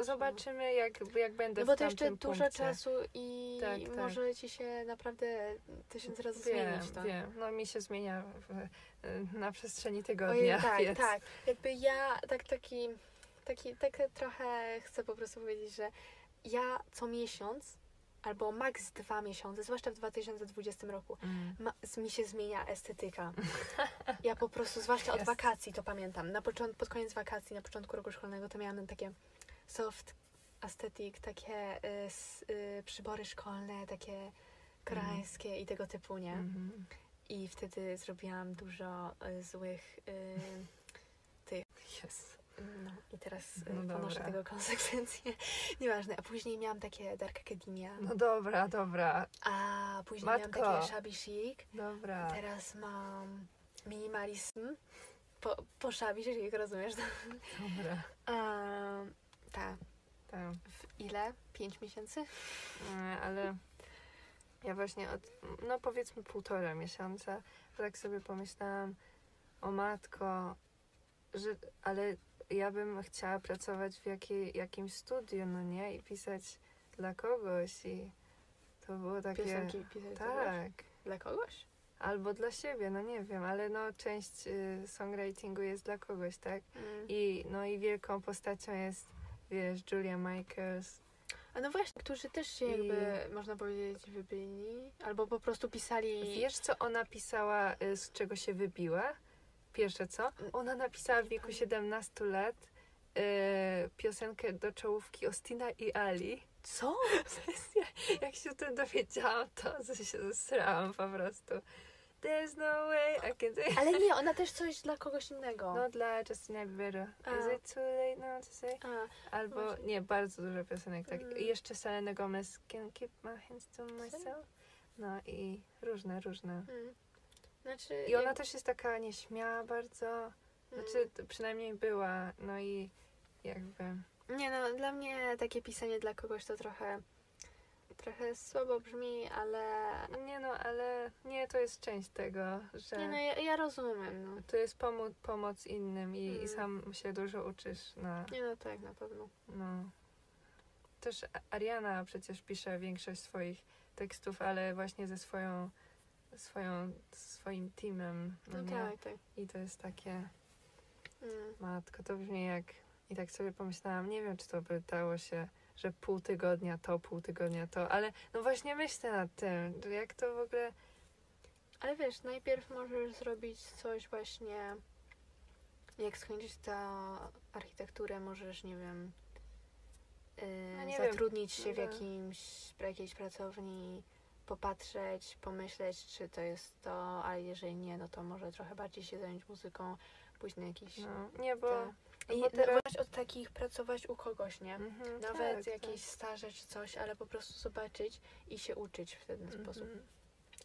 A: zobaczymy.
B: jak, jak będę
A: No bo to jeszcze dużo
B: punkcie.
A: czasu i
B: Tak, tak.
A: może ci się naprawdę tysiąc razy
B: Wiem,
A: zmienić to.
B: wiem. No mi się zmienia w, na przestrzeni
A: Ojej,
B: tygodnia,
A: tak,
B: więc...
A: tak. Jakby ja tak taki, taki, tak trochę chcę po prostu powiedzieć, że ja co miesiąc albo maks dwa miesiące, zwłaszcza w 2020 roku,
B: Mm.
A: ma, mi się zmienia estetyka. Ja po prostu, zwłaszcza od
B: Jest.
A: wakacji, to pamiętam. Na począt, pod koniec wakacji, na początku roku szkolnego, to miałam takie soft aesthetic, takie y, y, przybory szkolne, takie koreańskie i tego typu, nie?
B: Mhm.
A: I wtedy zrobiłam dużo y, złych. Y,
B: Yes.
A: No i teraz y,
B: No
A: ponoszę tego konsekwencje. Nieważne. A później miałam takie Dark Academia,
B: No dobra, dobra,
A: a później
B: Matko.
A: miałam takie Shabby Chic.
B: dobra.
A: Teraz mam minimalizm po, po Shabby Chic, rozumiesz?
B: Dobra.
A: Um, tak.
B: Tak.
A: W ile? Pięć miesięcy?
B: Nie, ale ja właśnie od, no powiedzmy półtora miesiąca, tak sobie pomyślałam, o matko, że, ale ja bym chciała pracować w jakiej, jakimś studiu, no nie, i pisać dla kogoś i to było takie,
A: Piosenki pisać
B: tak,
A: Dla kogoś?
B: albo dla siebie, no nie wiem, ale no część y, songwritingu jest dla kogoś, tak,
A: Mm.
B: i no i wielką postacią jest, wiesz, Julia Michaels,
A: A no właśnie, którzy też się
B: I-
A: jakby, można powiedzieć, wybili, albo po prostu pisali...
B: Wiesz, co ona pisała, y, z czego się wybiła? Pierwsze co? Ona napisała w wieku 17 lat y, piosenkę do czołówki Ostina i Ali.
A: Co?
B: Ja- Jak się o tym dowiedziałam, to się zesrałam po prostu. There's no way I can say...
A: Ale nie, ona też coś dla kogoś innego.
B: No dla Justina Biebera.
A: A.
B: Is it too late now to say?
A: A,
B: Albo, nie, bardzo dużo piosenek. Tak.
A: Mm.
B: I jeszcze Selena Gomez, Can keep my hands to myself. No i różne, różne.
A: mm. Znaczy...
B: I ona
A: jak-
B: też jest taka nieśmiała bardzo.
A: mm.
B: Znaczy, to przynajmniej była. No i jakby.
A: Nie no, dla mnie takie pisanie dla kogoś to trochę... Trochę słabo brzmi, ale...
B: Nie no, ale nie, to jest część tego, że
A: Nie no, ja, ja rozumiem, no.
B: to jest pomo- pomoc innym i, i
A: Mm.
B: sam się dużo uczysz na.
A: Nie no, tak, na pewno.
B: No. Też Ariana przecież pisze większość swoich tekstów, ale właśnie ze swoją, swoją swoim teamem. No
A: No
B: nie?
A: tak, tak.
B: I to jest takie.
A: Mm.
B: Matko, to brzmi jak. I tak sobie pomyślałam, nie wiem, czy to by dało się, że pół tygodnia to, pół tygodnia to, ale no właśnie myślę nad tym, jak to w ogóle.
A: Ale wiesz, najpierw możesz zrobić coś właśnie... Jak skończyć tę architekturę, możesz, nie wiem... Yy,
B: No nie wiem.
A: zatrudnić się w
B: No.
A: jakimś, w jakiejś pracowni, popatrzeć, pomyśleć, czy to jest to, a jeżeli nie, no to może trochę bardziej się zająć muzyką, pójść na jakiś...
B: No, nie, bo.
A: te- I
B: teraz-
A: od takich pracować u kogoś, nie?
B: Mhm,
A: Nawet
B: tak,
A: jakieś staże czy coś, ale po prostu zobaczyć i się uczyć w ten
B: tak.
A: sposób.
B: Mhm.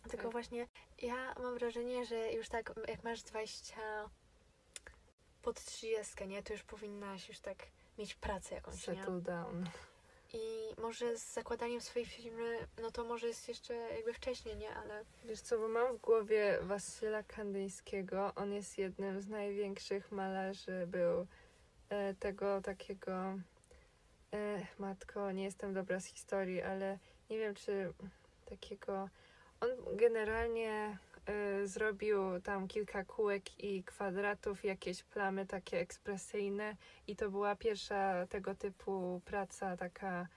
A: Tylko
B: tak.
A: właśnie ja mam wrażenie, że już tak jak masz 20 pod 30, nie, to już powinnaś już tak mieć pracę jakąś, nie?
B: Settle down.
A: I może z zakładaniem swojej firmy, no to może jest jeszcze jakby wcześniej, nie, ale
B: Wiesz co, bo mam w głowie Wasyla Kandyńskiego. On jest jednym z największych malarzy. Był e, tego takiego. E, matko, nie jestem dobra z historii, ale nie wiem, czy takiego. On generalnie e, zrobił tam kilka kółek i kwadratów, jakieś plamy takie ekspresyjne, i to była pierwsza tego typu praca taka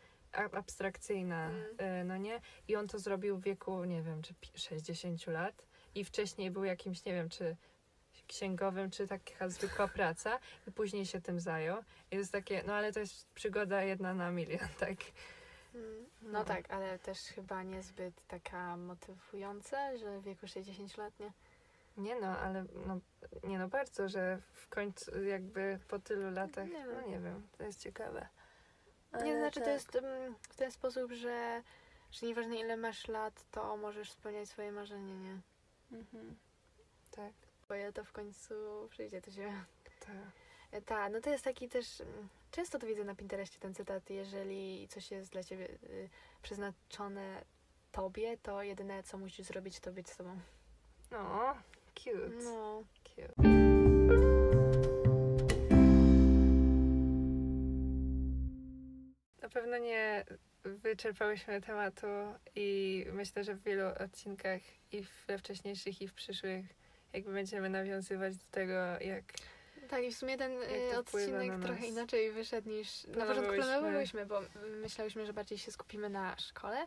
B: abstrakcyjna,
A: Mm.
B: no nie? I on to zrobił w wieku, nie wiem, czy pi- 60 lat. I wcześniej był jakimś, nie wiem, czy księgowym, czy taka zwykła praca. I później się tym zajął. I to jest takie, no ale to jest przygoda jedna na milion, tak?
A: Mm, no tak, ale też chyba niezbyt taka motywująca, że w wieku 60 lat, nie?
B: Nie no, ale no, nie no bardzo, że w końcu jakby po tylu latach,
A: Nie
B: no nie wiem, to jest ciekawe.
A: Nie,
B: Ale
A: znaczy to
B: tak.
A: jest mm, w ten sposób, że, że nieważne ile masz lat, to możesz spełniać swoje marzenie, nie?
B: Mhm. Tak,
A: Bo ja to w końcu przyjdzie do ciebie.
B: tak.
A: Tak, no to jest taki też mm, często to widzę na Pinterestie ten cytat, jeżeli coś jest dla ciebie y, przeznaczone tobie, to jedyne co musisz zrobić to być z tobą.
B: No, cute.
A: No.
B: cute. Na pewno nie wyczerpałyśmy tematu i myślę, że w wielu odcinkach i we wcześniejszych i w przyszłych jakby będziemy nawiązywać do tego, jak
A: Tak, i w sumie ten y, odcinek
B: na
A: trochę inaczej wyszedł niż na
B: Planowałyśmy.
A: początku planowaliśmy, bo myślałyśmy, że bardziej się skupimy na szkole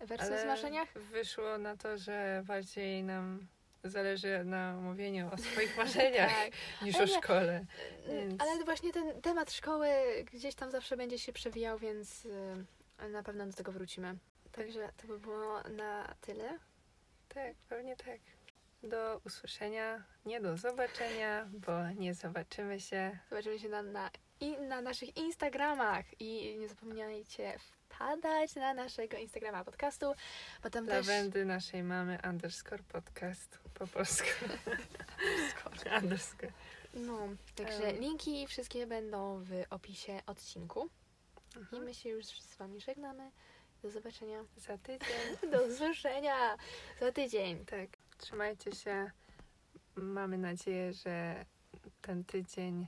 A: versus
B: ale
A: marzeniach.
B: wyszło na to, że bardziej nam zależy na mówieniu o swoich marzeniach
A: Tak.
B: niż
A: Ale
B: o szkole. Więc-
A: Ale właśnie ten temat szkoły gdzieś tam zawsze będzie się przewijał, więc y, na pewno do tego wrócimy. Także to by było na tyle.
B: Tak, pewnie tak. Do usłyszenia, nie do zobaczenia, bo nie zobaczymy się.
A: Zobaczymy się na, na, i na naszych Instagramach. I nie zapomniajcie wpadać na naszego Instagrama podcastu, bo tam też...
B: Lawendy naszej mamy underscore podcast po polsku. underscore.
A: No, także
B: Em.
A: linki wszystkie będą w opisie odcinku. I
B: Mhm.
A: my się już z Wami żegnamy. Do zobaczenia.
B: Za tydzień.
A: Do usłyszenia za tydzień.
B: Tak, trzymajcie się. Mamy nadzieję, że ten tydzień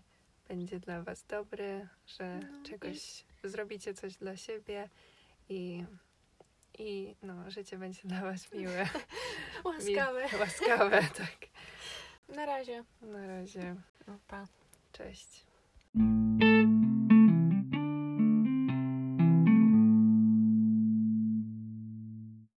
B: będzie dla Was dobry, że
A: No,
B: czegoś zrobicie coś dla siebie i, i no, życie będzie dla Was miłe.
A: Łaskawe.
B: Mi- łaskawe, tak.
A: Na razie.
B: Na razie.
A: No, pa.
B: Cześć.